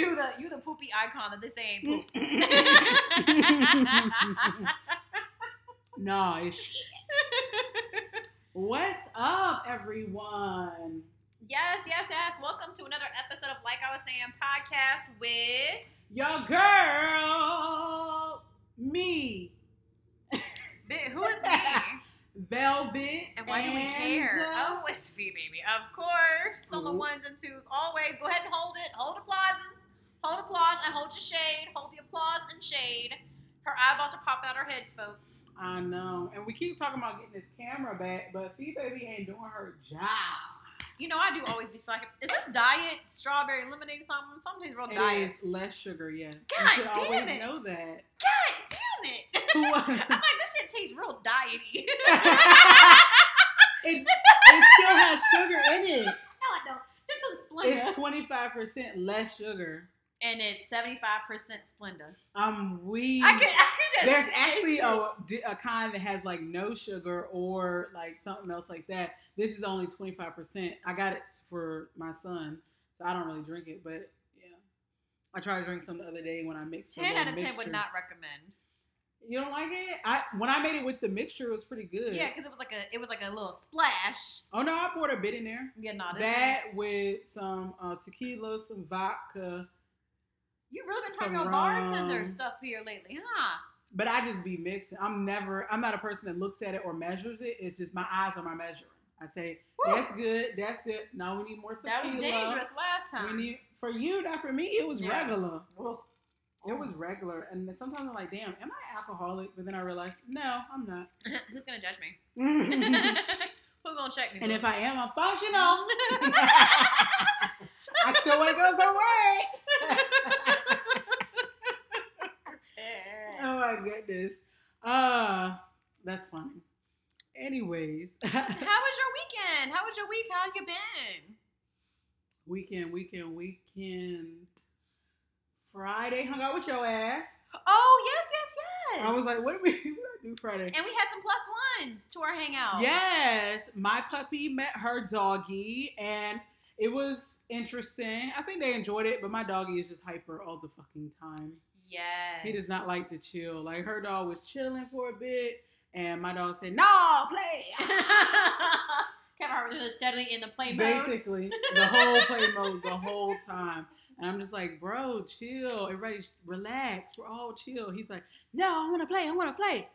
you the you the poopy icon that this ain't poop. no, it's What's up, everyone? yes, yes, yes. Welcome to another episode of Like I was saying podcast with Your girl, me, who is me? Velvet. And why do we care? uh, Oh, it's Fee Baby. Of course. The Ooh. ones and twos. Always. Go ahead and hold it. Hold applauses. Hold applause and hold your shade. Hold the applause and shade. Her eyeballs are popping out of her heads, folks. I know, and we keep talking about getting this camera back, but Fee Baby ain't doing her job. You know, I do always be slacking. Is this diet strawberry lemonade something? Something's real It diet. is less sugar, yes. God you should damn always it. know that. God damn it. What? I'm like, this shit tastes real diety. it, it still has sugar in it. no, I don't. It's some Splenda. It's twenty five percent less sugar. And it's 75% Splenda. Um, we I could, I could just. there's actually a, a kind that has like no sugar or like something else like that. This is only twenty five percent. I got it for my son, so I don't really drink it, but yeah, I tried to drink some the other day when I mixed. 10 out of 10 would not recommend. You don't like it? I when I made it with the mixture, it was pretty good. Yeah, because it was like a it was like a little splash. Oh no, I poured a bit in there. Yeah, no, this that with some uh, tequila, some vodka. You really been talking about bartender stuff here lately, huh? But I just be mixing. I'm never. I'm not a person that looks at it or measures it. It's just my eyes are my measuring. I say Woo. that's good. That's good. Now we need more tequila. That was dangerous last time. We need for you, not for me. It was Yeah. regular. Well, It was regular, and sometimes I'm like, damn, am I alcoholic? But then I realize, no, I'm not. Who's gonna judge me? Who's gonna check me? And if I am, I'm functional. I still want to go for work. oh my goodness. Uh, that's funny. Anyways, How was your weekend? How was your week? How you been? weekend, weekend, weekend. Friday, hung out with your ass. Oh yes, yes, yes. I was like, what did we? What did I do Friday? and we had some plus ones to our hangout. Yes, my puppy met her doggy, and it was interesting. I think they enjoyed it, but my doggy is just hyper all the fucking time. Yes. He does not like to chill. Like her dog was chilling for a bit, and my dog said, "No, play." Kevin Hart was steadily in the play mode. Basically, the whole play mode the whole time. And I'm just like, bro, chill. Everybody relax. We're all chill. He's like, no, I want to play. I want to play.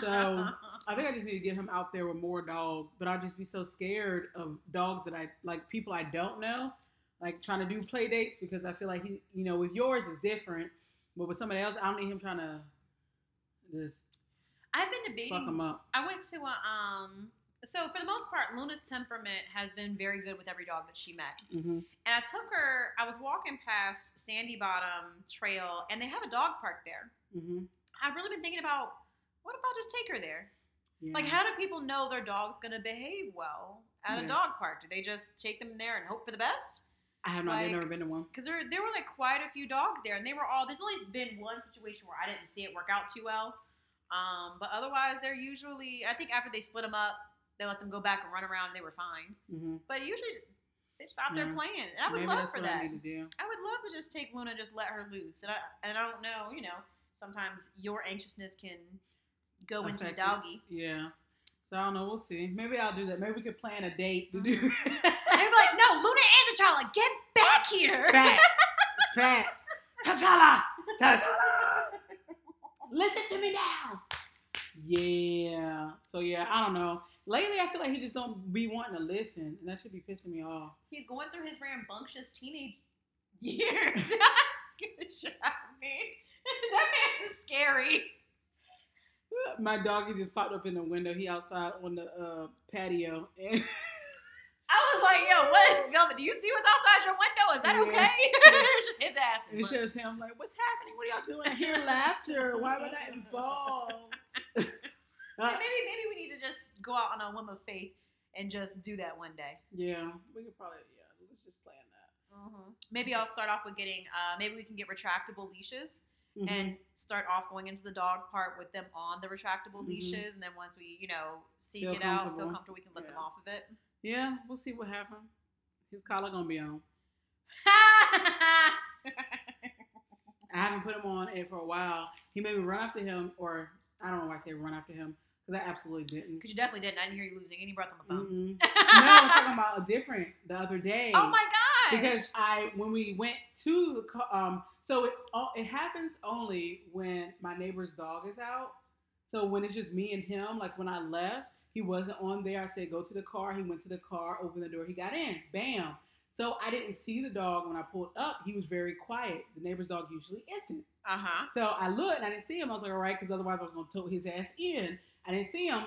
So I think I just need to get him out there with more dogs. But I'll just be so scared of dogs that I like people I don't know, like trying to do play dates because I feel like he, you know, with yours is different, but with somebody else, I don't need him trying to just I've been debating. fuck him up. I went to a um. So for the most part, Luna's temperament has been very good with every dog that she met. hmm And I took her. I was walking past Sandy Bottom Trail, and they have a dog park there. hmm I've really been thinking about what if I just take her there? Yeah. Like, how do people know their dog's gonna behave well at a dog park? Do they just take them there and hope for the best? I have not. I've never been to one. Because there, there were like quite a few dogs there, and they were all. There's only been one situation where I didn't see it work out too well, um, but otherwise they're usually. I think after they split them up, they let them go back and run around, and they were fine. hmm But usually they just out there playing, and I would Maybe love that's for what that. I need to do. I would love to just take Luna, and just let her loose, and I and I don't know, you know, sometimes your anxiousness can go into the doggy. Yeah. So I don't know. We'll see. Maybe I'll do that. Maybe we could plan a date to do mm-hmm. And they'd be like, "No, Luna and T'Challa, get back here!" facts. Facts. T'Challa. T'Challa. Listen to me now. Yeah. So yeah, I don't know. Lately, I feel like he just don't be wanting to listen, and that should be pissing me off. He's going through his rambunctious teenage years. Scared the shit out me. that man is scary. My doggy just popped up in the window. He outside on the uh, patio, and I was like, yo, what? Velvet, do you see what's outside your window? Is that Yeah. okay? it's just his ass. it's just him. Like, what's happening? What are y'all doing? I hear laughter. Why am I not involved? Uh, maybe, maybe we need to just go out on a whim of faith and just do that one day. yeah, we could probably. Yeah, let's just plan that. Maybe I'll start off with getting. Uh, maybe we can get retractable leashes Mhm. and start off going into the dog part with them on the retractable Mhm. leashes, and then once we, you know, seek Feel it out, feel comfortable. we can let them off of it. Yeah, we'll see what happens. His collar gonna be on. I haven't put him on it for a while. He made me run after him, or I don't know why I say run after him because I absolutely didn't. Because you definitely didn't. I didn't hear you losing any breath on the phone. Mm-mm. no, I'm talking about a different the other day. Oh my gosh. Because I when we went to the um so it it happens only when my neighbor's dog is out. So when it's just me and him, like when I left, he wasn't on there. I said go to the car. He went to the car, opened the door, he got in. Bam. So I didn't see the dog when I pulled up. He was very quiet. The neighbor's dog usually isn't. Uh huh. So I looked and I didn't see him. I was like, all right, because otherwise I was gonna tow his ass in. I didn't see him.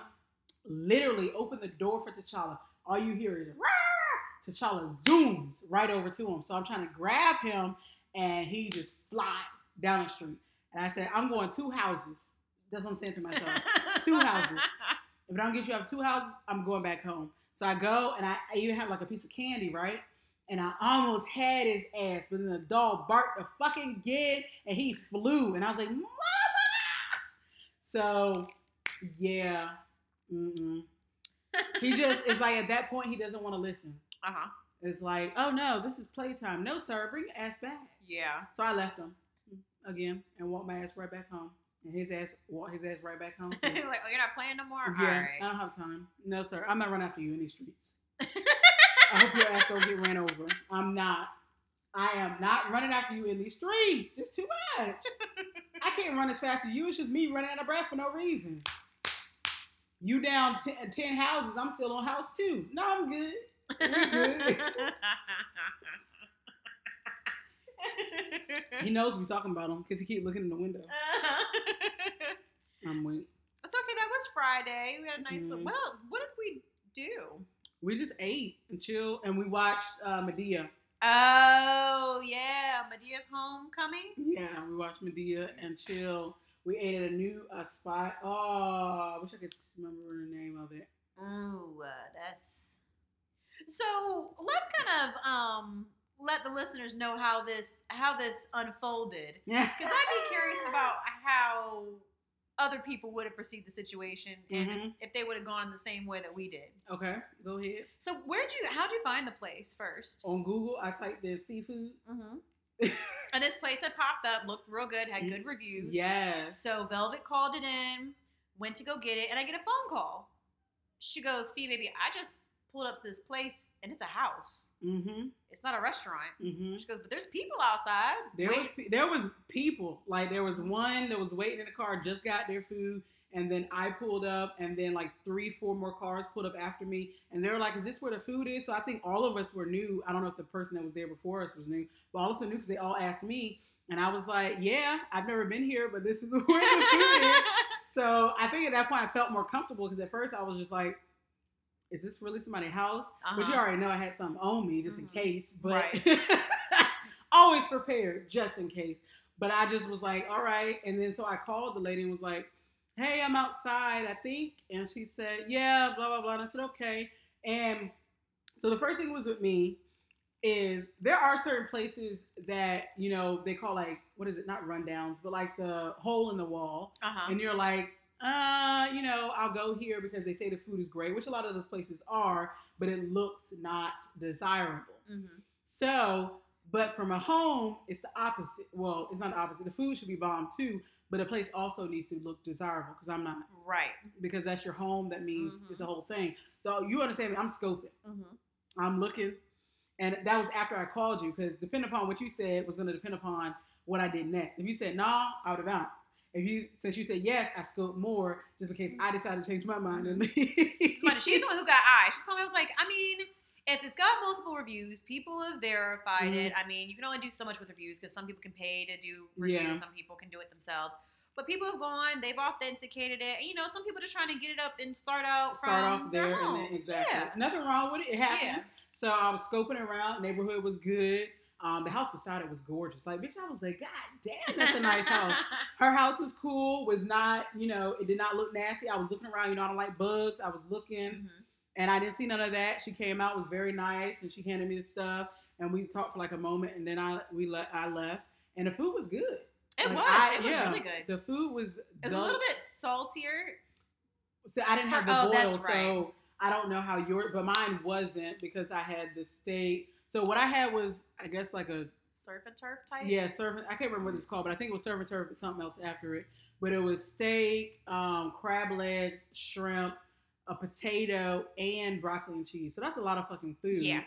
Literally open the door for T'Challa. All you hear is Rah! T'Challa zooms right over to him. So I'm trying to grab him and he just flies down the street. And I said, I'm going two houses. That's what I'm saying to myself. Two houses. If I don't get you up two houses, I'm going back home. So I go and I, I even have like a piece of candy, right? And I almost had his ass, but then the dog barked a fucking again and he flew. And I was like, Mama! So, yeah. Mm-mm. He just, it's like at that point, he doesn't want to listen. Uh huh. It's like, oh no, this is playtime. No, sir, bring your ass back. Yeah. So I left him again and walked my ass right back home. And his ass walked his ass right back home. like, oh, you're not playing no more. yeah, I don't have time. No, sir, I'm not running after you in these streets. I hope your ass don't get ran over. I'm not. I am not running after you in these streets. It's too much. I can't run as fast as you. It's just me running out of breath for no reason. You down ten, 10 houses. I'm still on house two. No, I'm good. He knows we talking about him because he keep looking in the window. I'm weak. It's okay. That was Friday. We had a nice. Mhm. Little, well, what did we do? We just ate and chilled, and we watched uh, Madea. Oh yeah, Madea's homecoming. Yeah, we watched Madea and chill. We ate at a new uh, spot. Oh, I wish I could remember the name of it. Oh, uh, that's. So let's kind of um let the listeners know how this how this unfolded. Yeah. Because I'd be curious about how other people would have perceived the situation and Mhm. if they would have gone in the same way that we did. Okay, go ahead. So where'd you? How'd you find the place first? On Google, I typed in seafood. Mm-hmm. and this place had popped up, looked real good, had good reviews. Yes. So Velvet called it in, went to go get it, and I get a phone call. She goes, "Fee, baby, I just pulled up to this place and it's a house. Mm-hmm. It's not a restaurant." Mm-hmm. She goes, "But there's people outside." There was there was people like there was one that was waiting in the car, just got their food, and then I pulled up, and then like three, four more cars pulled up after me, and they were like, "Is this where the food is?" So I think all of us were new. I don't know if the person that was there before us was new, but all of us new because they all asked me, and I was like, "Yeah, I've never been here, but this is where the food is." So I think at that point I felt more comfortable because at first I was just like, "Is this really somebody's house?" But you Uh-huh. already know I had something on me just Mhm. in case. But Right. always prepared just in case. But I just was like, all right. And then so I called the lady and was like, hey, I'm outside, I think. And she said, yeah, blah, blah, blah. And I said, okay. And so the first thing was with me is there are certain places that, you know, they call like, what is it? Not rundowns, but like the hole in the wall Uh-huh. and you're like, uh, you know, I'll go here because they say the food is great, which a lot of those places are, but it looks not desirable. hmm So, but from a home, it's the opposite. Well, it's not the opposite. The food should be bomb too, but a place also needs to look desirable because I'm not Right. because that's your home. That means Mhm. it's the whole thing. So you understand me? I'm scoping. hmm I'm looking, and that was after I called you because depending upon what you said was going to depend upon what I did next. If you said nah, I would have bounced. If you since you said yes, I scoped more just in case I decided to change my mind and. She's the one who got eyes. She's me. I was like, I mean, if it's got multiple reviews, people have verified it. Mm-hmm. I mean, you can only do so much with reviews because some people can pay to do reviews, Yeah. some people can do it themselves. But people have gone, they've authenticated it. And, you know, some people just trying to get it up and start out start from off their there and home. then exactly Yeah. nothing wrong with it. It happened. Yeah. So I was scoping around. Neighborhood was good. Um, the house beside it was gorgeous. Like, bitch, I was like, God damn, that's a nice house. Her house was cool. Was not, you know, it did not look nasty. I was looking around. You know, I don't like bugs. I was looking, Mhm. and I didn't see none of that. She came out, was very nice, and she handed me the stuff, and we talked for like a moment, and then I we let I left, and the food was good. It Like, was. I- it was yeah, really good. The food was. It was a little bit saltier. So I didn't have the Oh, boil, that's right. so I don't know how your, but mine wasn't because I had the steak. So what I had was, I guess, like a Surf and turf type. yeah, surf. I can't remember what it's called, but I think it was surf and turf, but something else after it. But it was steak, um, crab legs, shrimp, a potato, and broccoli and cheese. So that's a lot of fucking food. Yeah.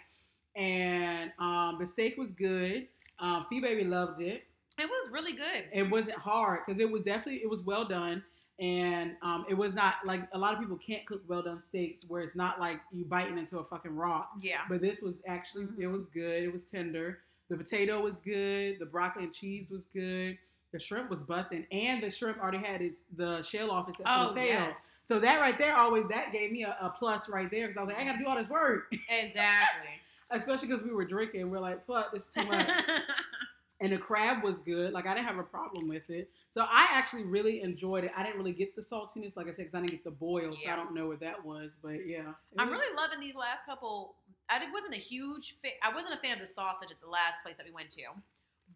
And um, the steak was good. Um, Fee Baby loved it. It was really good. It wasn't hard because it was definitely it was well done, and um, it was not like a lot of people can't cook well done steaks where it's not like you biting into a fucking rock. yeah. But this was actually it Mhm. was good. It was tender. The potato was good. The broccoli and cheese was good. The shrimp was busting, and the shrimp already had its the shell off for Oh tail. yes. So that right there always that gave me a, a plus right there because I was like, I gotta do all this work, Exactly. especially because we were drinking. We're like, fuck, this is too much. and the crab was good. Like I didn't have a problem with it. So I actually really enjoyed it. I didn't really get the saltiness, like I said, because I didn't get the boil, so I don't know what that was. But yeah, I'm was- really loving these last couple. I wasn't a huge fan. I wasn't a fan of the sausage at the last place that we went to,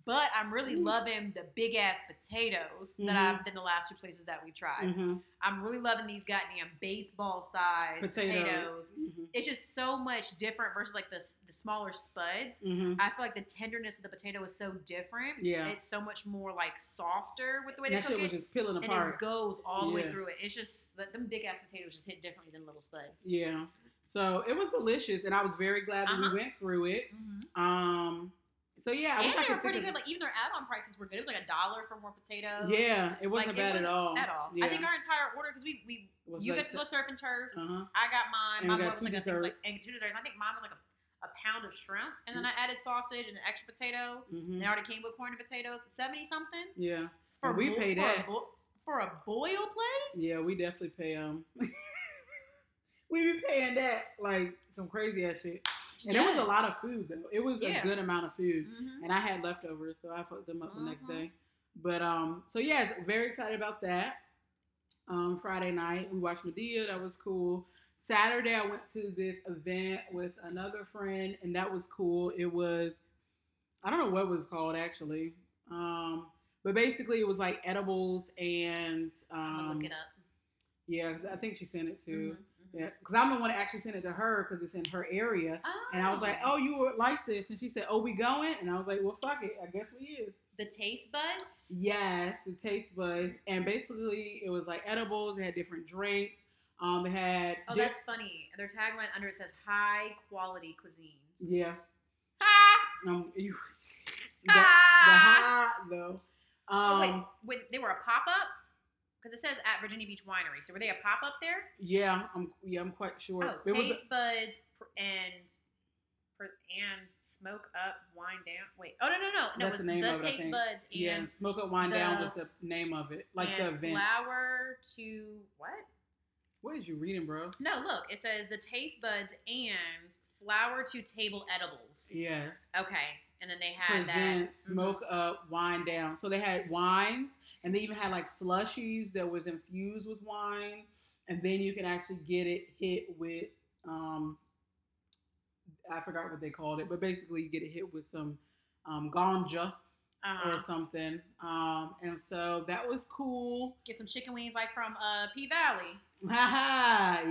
but I'm really Mm. loving the big ass potatoes that I've been the last two places that we tried. Mhm, I'm really loving these goddamn baseball size Potatoes. potatoes. mhm, It's just so much different versus like the the smaller spuds. mhm. I feel like the tenderness of the potato is so different. Yeah. It's so much more like softer with the way they that cook was it. just peeling apart. And it just goes all the way through it. It's just that them big ass potatoes just hit differently than little spuds. Yeah. So it was delicious, and I was very glad that Uh-huh. we went through it. Mm-hmm. Um. So yeah, I and they were pretty good. Like even their add-on prices were good. It was like a dollar for more potatoes. Yeah, it wasn't Like, bad it at wasn't all. At all. Yeah. I think our entire order because we we was you like got to go surf and turf. Uh huh. I got mine. And My we boy got was like I think like and two desserts. I think mine was like a, a pound of shrimp, and then I added sausage and an extra potato. hmm They already came with corn and potatoes. Seventy something Yeah. for we bo- paid for that. a bo- for a boil place. Yeah, we definitely pay um. we be paying that like some crazy ass shit, and it was a lot of food though. It was Yeah. a good amount of food. Mhm. and I had leftovers, so I fucked them up the next Mhm. day. But um, so yes, very excited about that. Um, Friday night we watched Madea, that was cool. Saturday I went to this event with another friend, and that was cool. It was, I don't know what it was called actually, um, but basically it was like edibles and um, look it up. yeah, I think she sent it too. Mhm, mhm. Yeah, because I'm the one that actually sent it to her because it's in her area. And I was like, Oh. oh, you were like this. And she said, oh, we going? And I was like, well, fuck it. I guess we is. the taste buds. Yes, the taste buds. And basically, it was like edibles. They had different drinks. Um, they had. Oh, that's funny. Their tagline under it says high quality cuisines. Yeah. Ha! Um, you, the, the Ha! high, though. Oh, Um, wait, wait, they were a pop up because it says at Virginia Beach Winery. So were they a pop up there? yeah, I'm, yeah, I'm quite sure. Oh, There was a- buds and and smoke up, wine down. Wait, oh no no no, no, That's it was the name the of it, I taste think. buds yeah, Smoke Up Wine Down was the name of it. Like the event. flour to what? What is you reading, bro? No, look, it says the taste buds and flower to table edibles. Yes. Okay, and then they had present that. Mhm. smoke up, wine down. So they had wines, and they even had like slushies that was infused with wine, and then you can actually get it hit with um, I forgot what they called it, but basically you get it hit with some um, ganja Uh-huh. or something. Um, and so that was cool. Get some chicken wings like from uh, P Valley.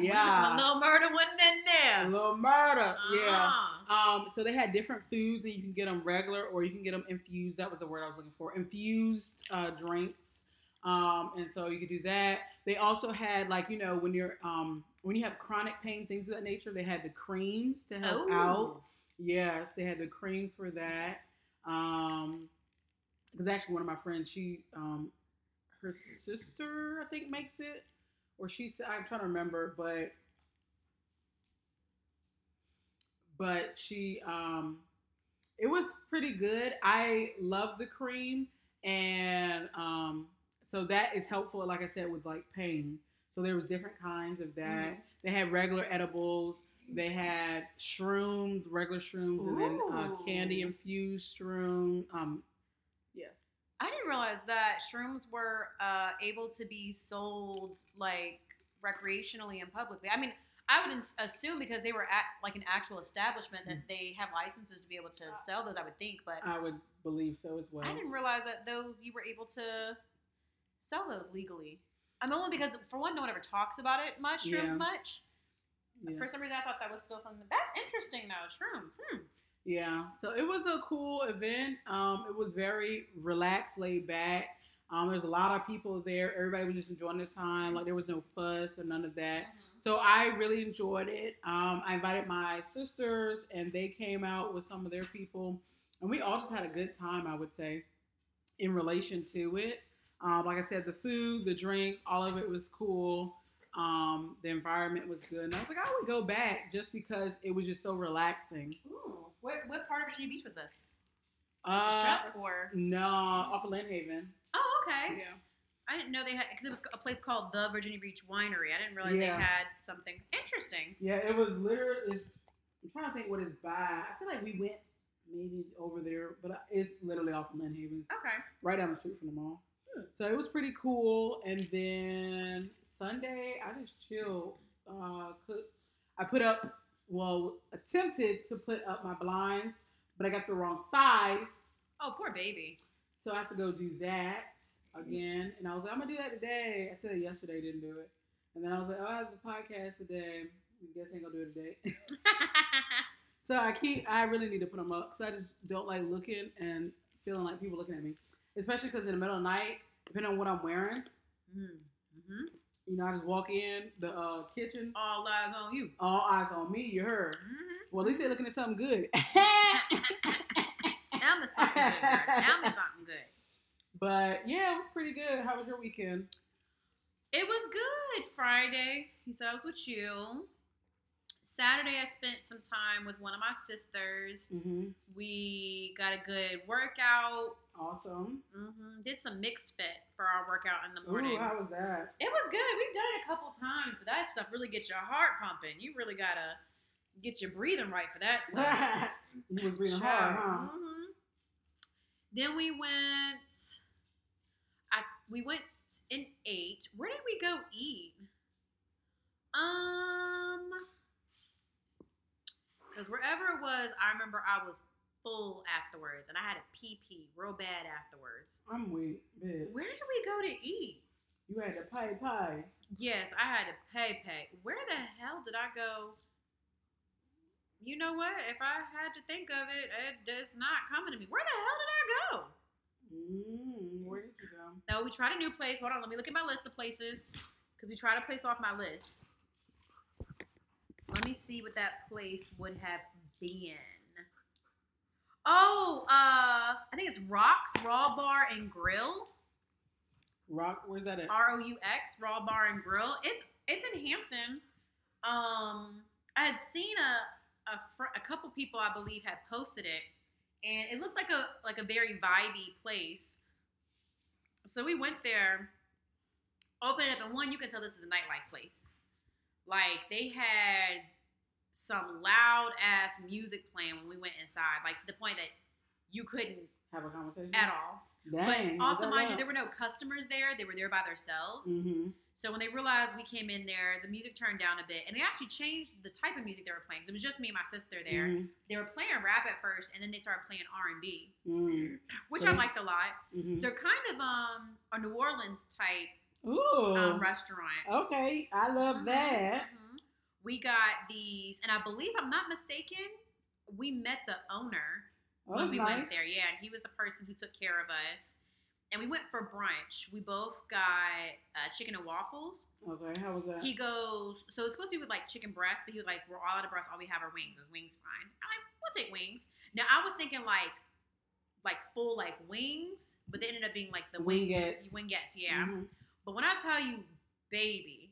Yeah. little murder wasn't in A little murder, yeah. Uh-huh. Um, so they had different foods, and you can get them regular or you can get them infused. That was the word I was looking for. Infused uh, drinks. Um, and so you could do that. They also had like you know when you're um when you have chronic pain, things of that nature. They had the creams to help Oh. out. Yes, they had the creams for that. Um, because actually one of my friends, she um, her sister I think makes it, or she said I'm trying to remember, but but she um it was pretty good. I love the cream and um so that is helpful like I said with like pain. So there was different kinds of that. Mhm. They had regular edibles. They had shrooms, regular shrooms, and then uh, candy infused shroom. Um. I didn't realize that shrooms were uh, able to be sold like recreationally and publicly. I mean, I would ins- assume because they were at like an actual establishment that they have licenses to be able to sell those. I would think, but I would believe so as well. I didn't realize that those you were able to sell those legally. I'm only because for one, no one ever talks about it much. Shrooms Yeah. much. Yeah. For some reason, I thought that was still something. That's interesting though. Shrooms. Hmm. Yeah, so it was a cool event. Um, it was very relaxed, laid back. Um, there's a lot of people there. Everybody was just enjoying their time. Like there was no fuss or none of that. So I really enjoyed it. Um, I invited my sisters, and they came out with some of their people, and we all just had a good time. I would say, in relation to it. Um, like I said, the food, the drinks, all of it was cool. Um, the environment was good, and I was like, I would go back just because it was just so relaxing. Ooh, what what part of Virginia Beach was this? the Uh, strip or? no, off of Lynnhaven. Oh, okay. Yeah. I didn't know they had because it was a place called the Virginia Beach Winery. I didn't realize Yeah. they had something interesting. Yeah, it was literally. I'm trying to think what it's by. I feel like we went maybe over there, but it's literally off of Lynnhaven, Okay. right down the street from the mall. Hmm. So it was pretty cool. And then Sunday, I just chilled. Uh, cook. I put up, well, attempted to put up my blinds, but I got the wrong size, Oh, poor baby. so I have to go do that again. And I was like, I'm gonna do that today. I said yesterday, didn't do it. And then I was like, oh, I have the podcast today. I guess I ain't gonna do it today. So I keep. I really need to put them up because I just don't like looking and feeling like people looking at me, especially because in the middle of the night, depending on what I'm wearing, mm-hmm. You know, I just walk in the uh, kitchen, All eyes on you. all eyes on me. You heard? Mhm. Well, at least they're looking at something good. Tell me something good. Tell me something good. but yeah, it was pretty good. How was your weekend? It was good. Friday, he said I was with you. Saturday, I spent some time with one of my sisters. Mm-hmm. We got a good workout. Awesome. hmm Did some MixxedFit for our workout in the Ooh, morning. how was that? It was good. We've done it a couple times, but that stuff really gets your heart pumping. You really gotta get your breathing right for that stuff. you was breathing hard, huh? hmm Then we went. I we went and ate. Where did we go eat? Um, because wherever it was, I remember I was full afterwards, and I had a pee pee real bad afterwards. I'm weak, bitch. Where did we go to eat? You had the pie pie. Yes, I had to pay pay. Where the hell did I go? You know what? If I had to think of it, it, it's not coming to me. Where the hell did I go? Mm, where did you go? No, we tried a new place. Hold on, let me look at my list of places because we tried a place off my list. Let me see what that place would have been. Oh, uh, I think it's Rocks Raw Bar and Grill. Rock, where's that at? R O U X Raw Bar and Grill. It's it's in Hampton. Um, I had seen a a, fr- a couple people I believe had posted it, and it looked like a like a very vibey place. So we went there, opened it up, and one you can tell this is a nightlife place. Like they had some loud ass music playing when we went inside, like to the point that you couldn't Have a conversation at all. Dang, but also, mind you, there were no customers there; they were there by themselves. Mm-hmm. So when they realized we came in there, the music turned down a bit, and they actually changed the type of music they were playing. it was just me and my sister there. Mm-hmm. They were playing rap at first, and then they started playing R and B, Mm-hmm. which. I liked a lot. Mm-hmm. They're kind of um a New Orleans type Ooh. um, restaurant. okay, I love Mhm, that. mhm. We got these, and I believe I'm not mistaken. We met the owner Oh, when we nice. went there. Yeah, and he was the person who took care of us. And we went for brunch. We both got uh, chicken and waffles. Okay, how was that? He goes, so it's supposed to be with like chicken breast, but he was like, we're all out of breast. All we have are wings. Is wings fine? I'm like, we'll take wings. Now I was thinking like, like full like wings, but they ended up being like the wing Wingettes. wingettes, yeah. Mhm. But when I tell you, baby,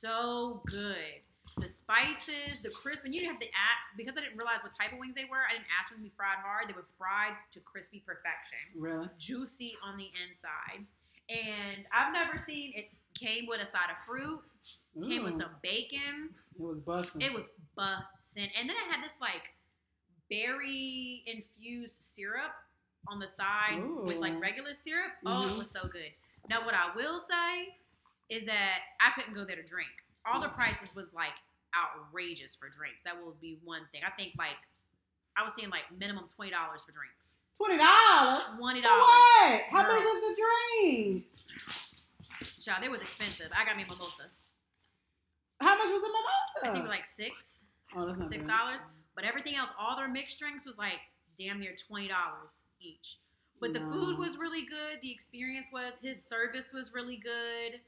so good. The spices, the crisp, and you didn't have to ask because I didn't realize what type of wings they were. I didn't ask them to be fried hard. They were fried to crispy perfection, Really? juicy on the inside. And I've never seen it came with a side of fruit, came with some bacon. It was busting. It was bussin'. And then I had this like berry infused syrup on the side with like regular syrup. Oh, it Mhm. was so good. Now, what I will say is that I couldn't go there to drink. All the prices was like outrageous for drinks. That will be one thing. I think like I was seeing like minimum twenty dollars for drinks. Twenty dollars. Twenty dollars. what? How Girl. big was the drink? Child, it was expensive. I got me a mimosa. How much was a I think mimosa? like six, oh, six dollars. But everything else, all their mixed drinks was like damn near twenty dollars each. But the food was really good. The experience was his service was really good.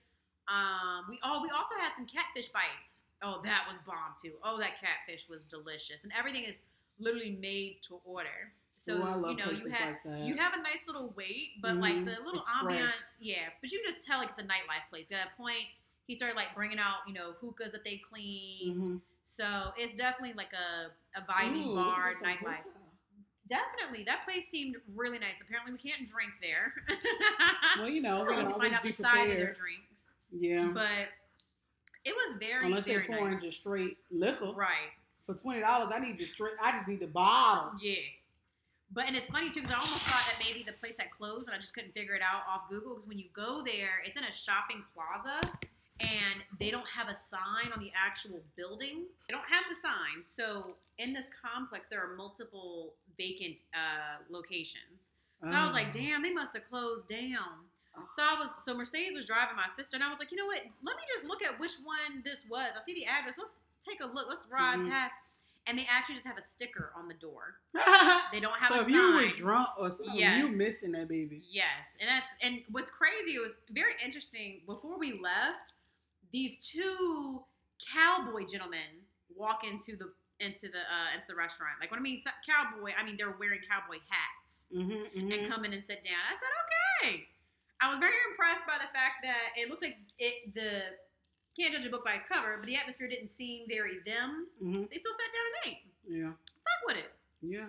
Um, we oh we also had some catfish bites. Oh, that was bomb too. Oh, that catfish was delicious, and everything is literally made to order. So Ooh, you know you have like you have a nice little wait, but like Mhm. the little It's fresh. ambiance, yeah. But you just tell like it's a nightlife place. At that point, he started like bringing out you know hookahs that they clean. Mhm. So it's definitely like a a vibey Ooh, bar look at some nightlife. Definitely, that place seemed really nice. Apparently, we can't drink there. Well, you know, we can you find out the size of their drinks. Yeah. But it was very, Unless they're very pouring nice. just straight liquor. Right. For twenty dollars, I need the straight. I just need the bottle. Yeah. But and it's funny too because I almost thought that maybe the place had closed and I just couldn't figure it out off Google because when you go there, it's in a shopping plaza and they don't have a sign on the actual building. They don't have the sign. So in this complex, there are multiple vacant uh, locations. So I was like, Oh. damn, they must have closed down. So I was so Mercedes was driving my sister, and I was like, you know what? Let me just look at which one this was. I see the address. Let's take a look. Let's ride Mhm. past. And they actually just have a sticker on the door. They don't have if a sign. you was drunk or something, you missing that baby. Yes, and that's and what's crazy it was very interesting. Before we left, these two cowboy gentlemen walk into the into the uh, into the restaurant. Like when I mean cowboy, I mean they're wearing cowboy hats Mm-hmm, and come in and sit down. I said okay. I was very impressed by the fact that it looked like it the can't judge a book by its cover, but the atmosphere didn't seem very them. hmm They still sat down and ate. Yeah. Fuck with it. Yeah.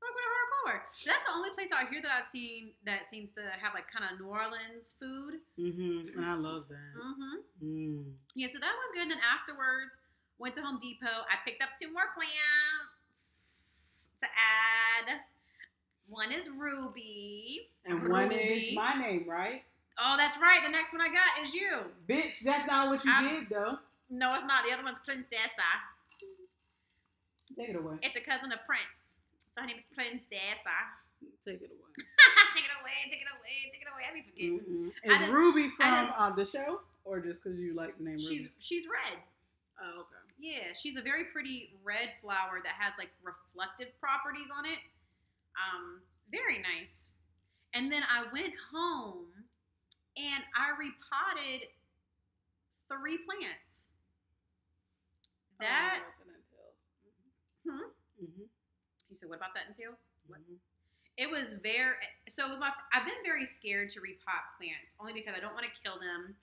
Fuck with it hardcore. That's the only place out here that I've seen that seems to have like kind of New Orleans food. Mm-hmm. And I love that. Mm-hmm. Mm. Yeah, so that was good. And then afterwards, went to Home Depot. I picked up two more plants to add. One is Ruby. And one Ruby. is my name, right? Oh, that's right. The next one I got is you. Bitch, that's not what you I'm- did though. No, it's not. The other one's Princessa. Take it away. It's a cousin of Prince. So her name is Princessa. Take it away. take it away. Take it away. Take it away. I be forgetting. Mm-mm. I Is just- Ruby from just- uh, the show, or just because you like the name She's Ruby? she's red. Oh, okay. Yeah, she's a very pretty red flower that has like reflective properties on it. Um, very nice. And then I went home and I repotted three plants. That Hmm? Mm-hmm. you said what about that entails? What? Mm-hmm. It was very so. My, I've been very scared to repot plants only because I don't want to kill them.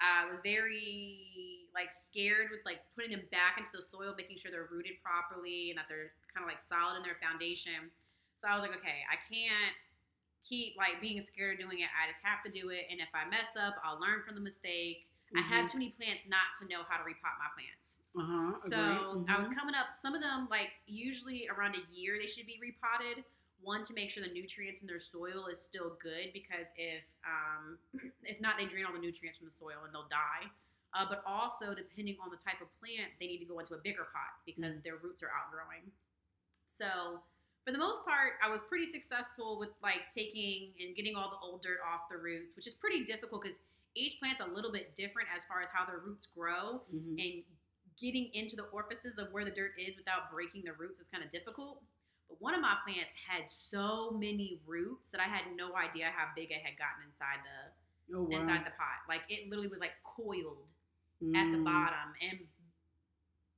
I was very like scared with like putting them back into the soil, making sure they're rooted properly and that they're kind of like solid in their foundation. So I was like, okay, I can't keep like being scared of doing it. I just have to do it, and if I mess up, I'll learn from the mistake. I have too many plants not to know how to repot my plants. Uh huh. So I was coming up. Some of them, like usually around a year, they should be repotted. One to make sure the nutrients in their soil is still good because if um, if not, they drain all the nutrients from the soil and they'll die. Uh, but also, depending on the type of plant, they need to go into a bigger pot because their roots are outgrowing. So for the most part, I was pretty successful with like taking and getting all the old dirt off the roots, which is pretty difficult because each plant's a little bit different as far as how their roots grow Mm-hmm. and getting into the orifices of where the dirt is without breaking the roots is kind of difficult. But one of my plants had so many roots that I had no idea how big it had gotten inside the Oh wow. inside the pot. Like it literally was like coiled at the Mm. bottom. And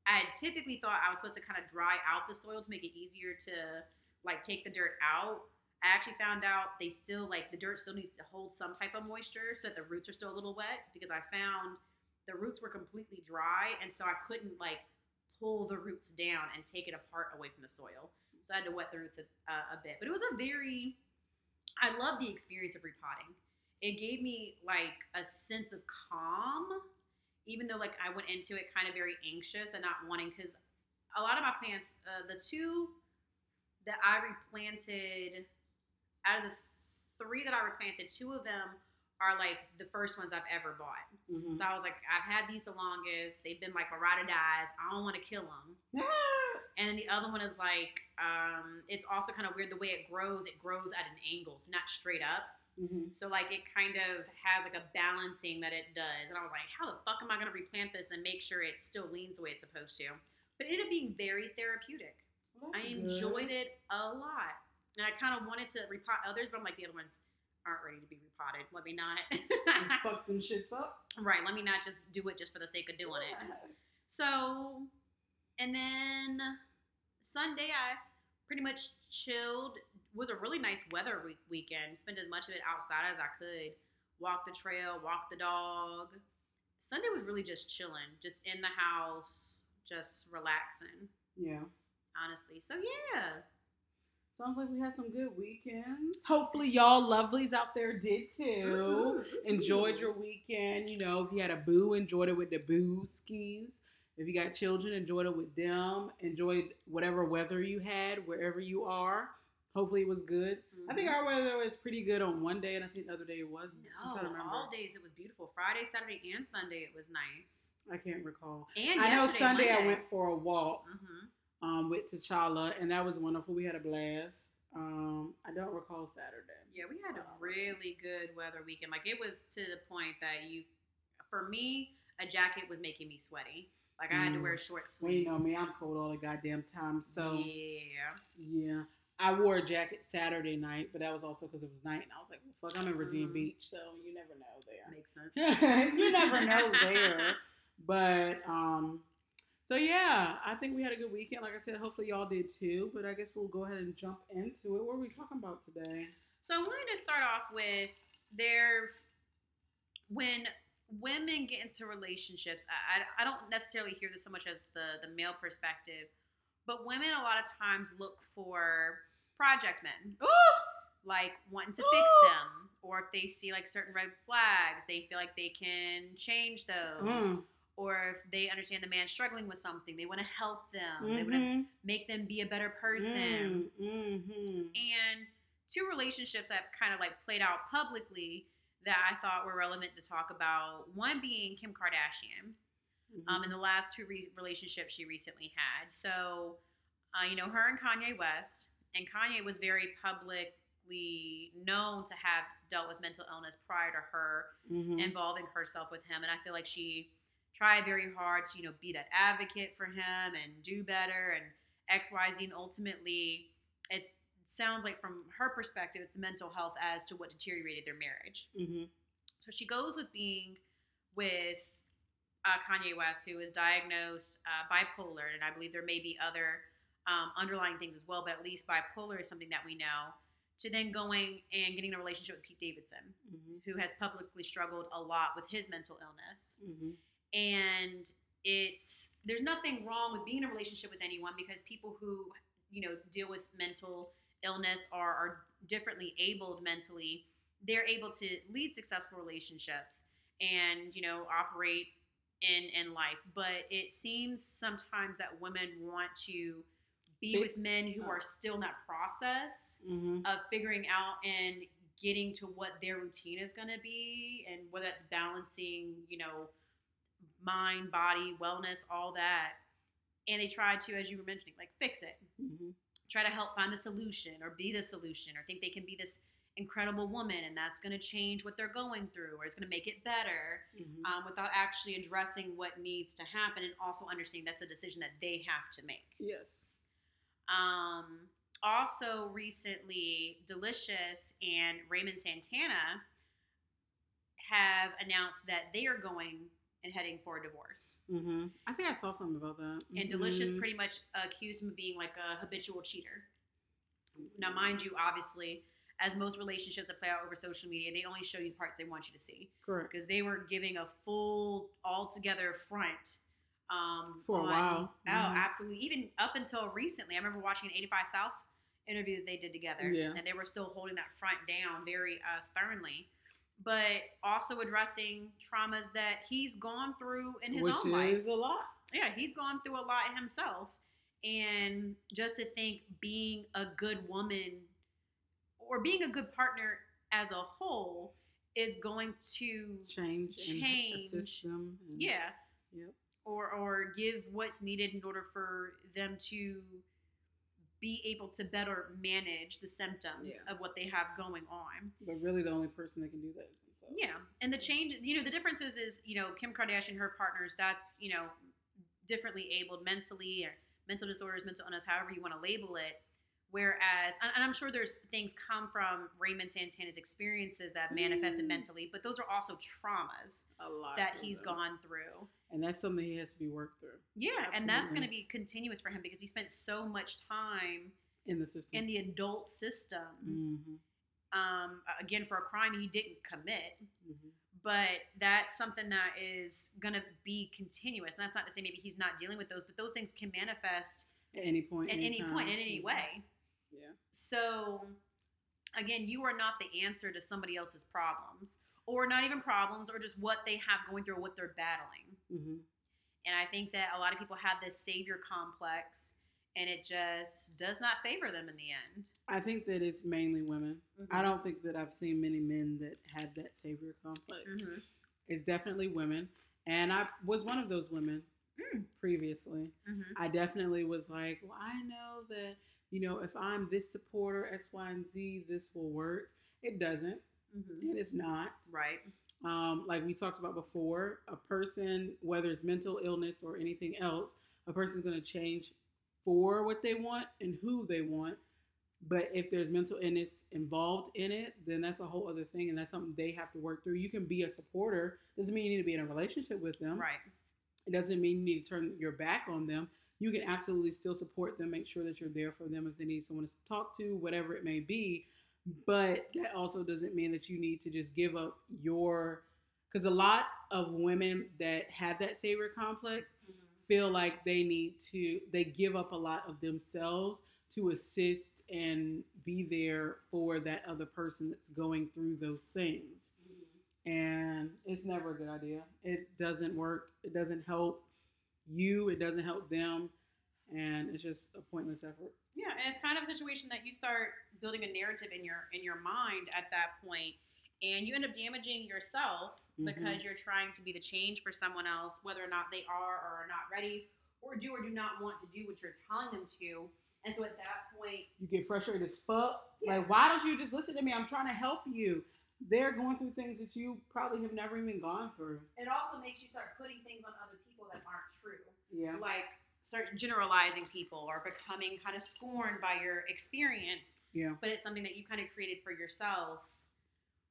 I typically thought I was supposed to kind of dry out the soil to make it easier to like take the dirt out. I actually found out they still like the dirt still needs to hold some type of moisture so that the roots are still a little wet because I found the roots were completely dry and so I couldn't like pull the roots down and take it apart away from the soil. So I had to wet roots a, uh, a bit. But it was a very I love the experience of repotting. It gave me like a sense of calm even though like I went into it kind of very anxious and not wanting because a lot of my plants, uh, the two that I replanted out of the three that I replanted, two of them are like the first ones I've ever bought. Mhm. So I was like, I've had these the longest. They've been like my ride or dies. I don't want to kill them. And then the other one is like, um, it's also kind of weird the way it grows. It grows at an angle, so not straight up. Mhm. So like it kind of has like a balancing that it does. And I was like, how the fuck am I gonna replant this and make sure it still leans the way it's supposed to? But it ended up being very therapeutic. Well, I enjoyed good. it a lot. And I kind of wanted to repot others, but I'm like, the other ones aren't ready to be repotted. Let me not. Fuck them shits up. right. Let me not just do it just for the sake of doing it. So, and then Sunday, I pretty much chilled. Was a really nice weather week- weekend. Spent as much of it outside as I could. Walk the trail, walk the dog. Sunday was really just chilling, just in the house, just relaxing, Yeah. honestly. So, yeah. Sounds like we had some good weekends. Hopefully, y'all lovelies out there did too. Enjoyed your weekend. You know, if you had a boo, enjoyed it with the boo skis. If you got children, enjoyed it with them. Enjoyed whatever weather you had wherever you are. Hopefully, it was good. I think Mhm. our weather was pretty good on one day, and I think the other day it wasn't. No, trying to remember. all days it was beautiful. Friday, Saturday, and Sunday it was nice. I can't recall. And I know Sunday I went for a walk Mhm. Um, with T'Challa, and that was wonderful. We had a blast. Um, I don't recall Saturday. Yeah, we had a really good weather weekend. Like it was to the point that you, for me, a jacket was making me sweaty. Like I had to Mm. wear short Well, you know me, I'm cold all the goddamn time. So yeah, yeah, I wore a jacket Saturday night, but that was also because it was night, and I was like, well, "Fuck, I'm in Virginia Mhm. Beach, so you never know there." makes sense. you never know there. But um, so yeah, I think we had a good weekend. Like I said, hopefully y'all did too. But I guess we'll go ahead and jump into it. What are we talking about today? So I wanted to start off with there when women get into relationships. I, I, I don't necessarily hear this so much as the the male perspective, but women a lot of times look for project men. like wanting to fix them or if they see like certain red flags they feel like they can change those Mm, or if they understand the man struggling with something they want to help them they want to make them be a better person mm, mhm. and two relationships that kind of like played out publicly that i thought were relevant to talk about one being kim kardashian um, in the last two re- relationships she recently had. So, uh, you know, her and Kanye West, and Kanye was very publicly known to have dealt with mental illness prior to her Mhm. involving herself with him, and I feel like she tried very hard to, you know, be that advocate for him and do better and X, Y, Z, and ultimately, it sounds like from her perspective, it's the mental health as to what deteriorated their marriage. Mhm. So she goes with being with uh, Kanye West, who is diagnosed uh, bipolar, and I believe there may be other um, underlying things as well, but at least bipolar is something that we know. To then going and getting a relationship with Pete Davidson, Mhm. who has publicly struggled a lot with his mental illness, Mhm. And it's there's nothing wrong with being in a relationship with anyone because people who you know deal with mental illness or are differently abled mentally. They're able to lead successful relationships and you know operate in in life. But it seems sometimes that women want to be with men who are still in that process Mhm. of figuring out and getting to what their routine is going to be and whether that's balancing you know mind body wellness all that and they try to as you were mentioning like fix it Mhm. try to help find the solution or be the solution or think they can be this incredible woman and that's going to change what they're going through or it's going to make it better Mhm. um, without actually addressing what needs to happen and also understanding that's a decision that they have to make Yes. um, also, recently, Delicious and Raymond Santana have announced that they are going and heading for a divorce. hmm I think I saw something about that. And Delicious Mhm. pretty much accused him of being like a habitual cheater. Now, mind you, obviously, as most relationships that play out over social media, they only show you the parts they want you to see correct because they were giving a full, altogether front. Um, For a while. Oh, Mhm. absolutely. Even up until recently, I remember watching an 85 South interview that they did together, Yeah. and they were still holding that front down very uh, sternly, but also addressing traumas that he's gone through in his which own life. is a lot. Yeah, he's gone through a lot himself, and just to think being a good woman or being a good partner as a whole is going to Change, Change. and assist them. and- yeah Yep. or or give what's needed in order for them to be able to better manage the symptoms Yeah. of what they have going on. But really, the only person that can do that is themselves. Yeah, and the change, you know, the difference is, is you know, Kim Kardashian, her partners, that's you know, differently abled mentally or mental disorders, mental illness, however you want to label it. Whereas, and I'm sure there's things come from Raymond Santana's experiences that manifested Mm. mentally, but those are also traumas A lot that he's them. gone through. And that's something he has to be worked through Yeah, and that's going to be continuous for him because he spent so much time in the system. in the adult system. hmm Um, again, for a crime he didn't commit, hmm but that's something that is going to be continuous. And that's not to say maybe he's not dealing with those, but those things can manifest At any point, at any point, in any way. Yeah. So, again, you are not the answer to somebody else's problems, or not even problems, or just what they have going through or what they're battling. Hmm And I think that a lot of people have this savior complex, and it just does not favor them in the end. I think that it's mainly women. I don't think that I've seen many men that had that savior complex. hmm It's definitely women, and I was one of those women Mm. previously. hmm I definitely was like, well, I know that you know if I'm this supporter X, Y, and Z, this will work. It doesn't, hmm and it's not. Right. Um, like we talked about before, a person, whether it's mental illness or anything else, a person's going to change for what they want and who they want. But if there's mental illness involved in it, then that's a whole other thing, and that's something they have to work through. You can be a supporter; doesn't mean you need to be in a relationship with them. Right. It doesn't mean you need to turn your back on them. You can absolutely still support them, make sure that you're there for them if they need someone to talk to, whatever it may be. But that also doesn't mean that you need to just give up your. Because a lot of women that have that savior complex mm-hmm. feel like they need to, they give up a lot of themselves to assist and be there for that other person that's going through those things mm-hmm. and it's never a good idea. It doesn't work. It doesn't help you. It doesn't help them, and it's just a pointless effort. Yeah, and it's kind of a situation that you start building a narrative in your in your mind at that point, and you end up damaging yourself Mhm. because you're trying to be the change for someone else, whether or not they are or are not ready, or do or do not want to do what you're telling them to. And so at that point, You get frustrated as fuck. Yeah. Like, why don't you just listen to me? I'm trying to help you. They're going through things that you probably have never even gone through. it also makes you start putting things on other people that aren't true. Yeah. Like start generalizing people or becoming kind of scorned by your experience. Yeah. But it's something that you kind of created for yourself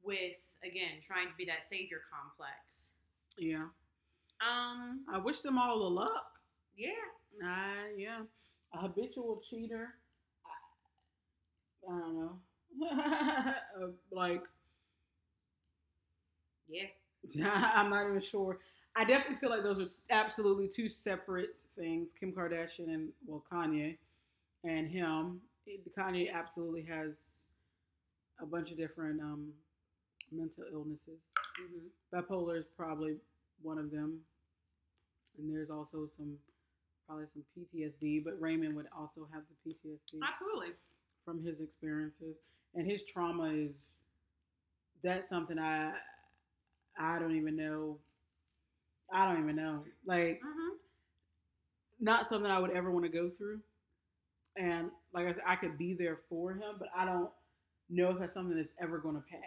with again trying to be that savior complex. Yeah. Um I wish them all the luck. yeah. Uh, yeah. A habitual cheater. I, I don't know. Uh, like, Yeah. I'm not even sure. I definitely feel like those are absolutely two separate things. Kim Kardashian and well Kanye and him. Kanye absolutely has a bunch of different um, mental illnesses. Mm-hmm. Bipolar is probably one of them, and there's also some probably some PTSD. But Raymond would also have the PTSD Absolutely. from his experiences and his trauma is that's something I I don't even know. I don't even know. Like Mm-hmm. not something I would ever want to go through. And like I said, I could be there for him, but I don't know if that's something that's ever going to pass.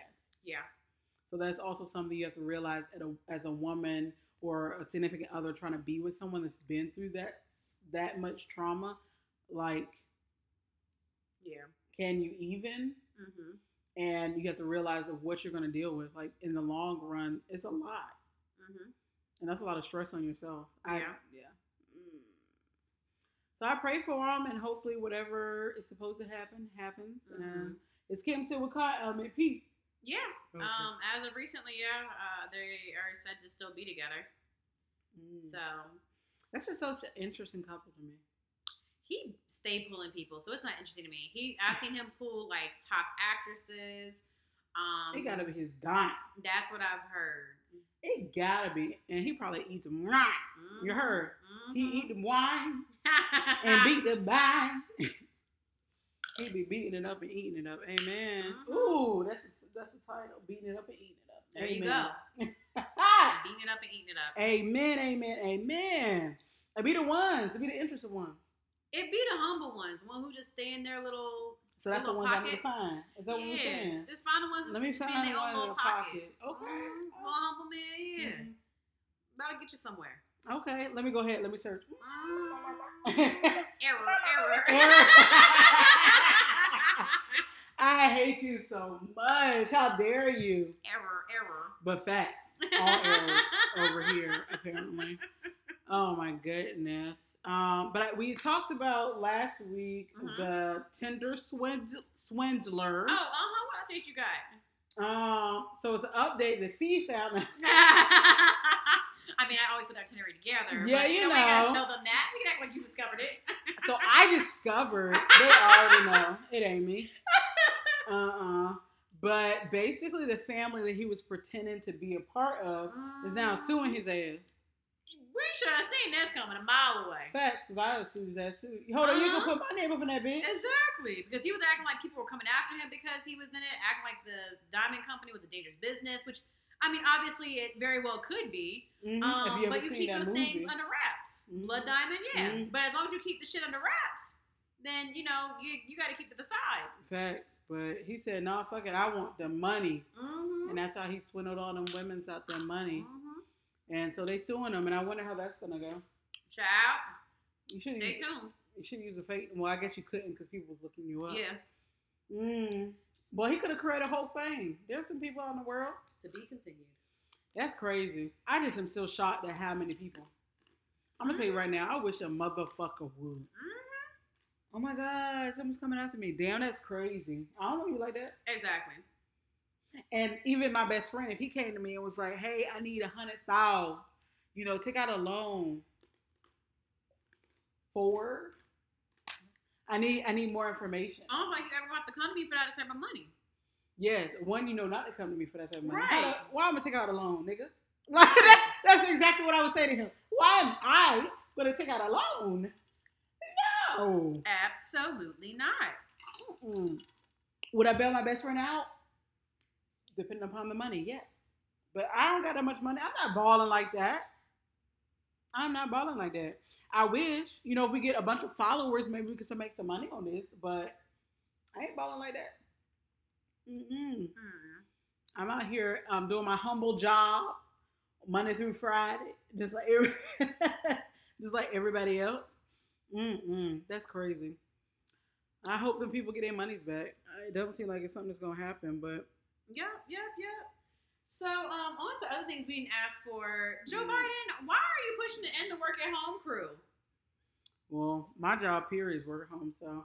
Yeah. So that's also something you have to realize at a, as a woman or a significant other trying to be with someone that's been through that that much trauma. Like, Yeah. can you even? Mm-hmm. and you have to realize of what you're going to deal with. Like in the long run, it's a lot, Mm-hmm. And that's a lot of stress on yourself. I, Yeah. yeah. Mm. So I pray for him, and hopefully, whatever is supposed to happen happens. And is Kim still with Kyle? Um, and Pete? Yeah. Okay. Um, as of recently, yeah, uh, they are said to still be together. Mm. So That's just such an interesting couple to me. he stayed pulling people, so it's not interesting to me. He I've seen him pull like top actresses. Um, It gotta be his dime. That's what I've heard. It gotta be, and he probably eat them wine. You heard? He Mhm. eat the wine and beat the by. he be beating it up and eating it up. Amen. Mhm. Ooh, that's a, that's the title. Beating it up and eating it up. There you go. Beating it up and eating it up. amen. Amen. Amen. It be the ones. It be the interested ones. It be the humble ones, the one who just stay in their little. So that's the ones I need to find. Is that what you're yeah, saying? just find the ones Let that me find in their one own little pocket. pocket. Okay. Mm, little humble man, yeah. That'll get you somewhere. Okay, let me go ahead. Let me search. Mm, error, error. Error. I hate you so much. How dare you? error, error. But facts. All errors over here, apparently. Oh my goodness. Um, but I, we talked about last week Mhm. the Tinder swindl- swindler. Oh, uh huh. What update you got? Um, so it's an update that Fee found. I mean, I always put that itinerary together. Yeah, but, you you know, we gotta tell them that. We can act like you discovered it. so I discovered they already know it ain't me. Uh uh But basically, the family that he was pretending to be a part of is now suing his ass. We should have seen this coming a mile away. Facts, because I would sue his ass too. Hold on, you Uh-huh. gonna put my name up in that bitch? Exactly, because he was acting like people were coming after him because he was in it, acting like the diamond company was a dangerous business. Which, I mean, obviously it very well could be. Mhm. Um, Have you ever but you keep that those movie? things under wraps. Mhm. Blood diamond, yeah. Mhm. But as long as you keep the shit under wraps, then you know you you got to keep the facade. Facts. But he said, nah, fuck it, I want the money. Mm-hmm. And that's how he swindled all them women's out their money. Mm-hmm. And so they suing him, and I wonder how that's gonna go. Child, You should stay use, tuned. you shouldn't use a fake. Well, I guess you couldn't because people was looking you up. Yeah, Mm. Well, he could have created a whole thing. There's some people out in the world. to be continued. That's crazy. I just am still shocked at how many people. I'm gonna tell you right now. I wish a motherfucker would. Mm-hmm. Oh my God, someone's coming after me. Damn, that's crazy. I don't know you like that. Exactly. And even my best friend, if he came to me and was like, "Hey, I need a hundred thousand, you know, take out a loan for, I need, I need more information." I don't think you ever want the company for that type of money. Yes, one, you know, not to come to me for that type of money. Right. The- why am I gonna take out a loan, nigga? Like that's that's exactly what I would say to him. Why am I gonna take out a loan? No. Absolutely not. Mm-mm. Would I bail my best friend out? Depending upon the money, yes. But I don't got that much money. I'm not balling like that. I'm not balling like that. I wish, you know, if we get a bunch of followers, maybe we could still make some money on this. But I ain't balling like that. Mm-mm. Mm. I'm out here um, doing my humble job Monday through Friday, just like every, just like everybody else. Mm-mm, that's crazy. I hope the people get their monies back. Uh, It doesn't seem like it's something that's gonna happen, but Yep, yep, yep. So, um, on to other things being asked for. Joe. Biden, why are you pushing to end the work at home crew? well, my job period is work at home, so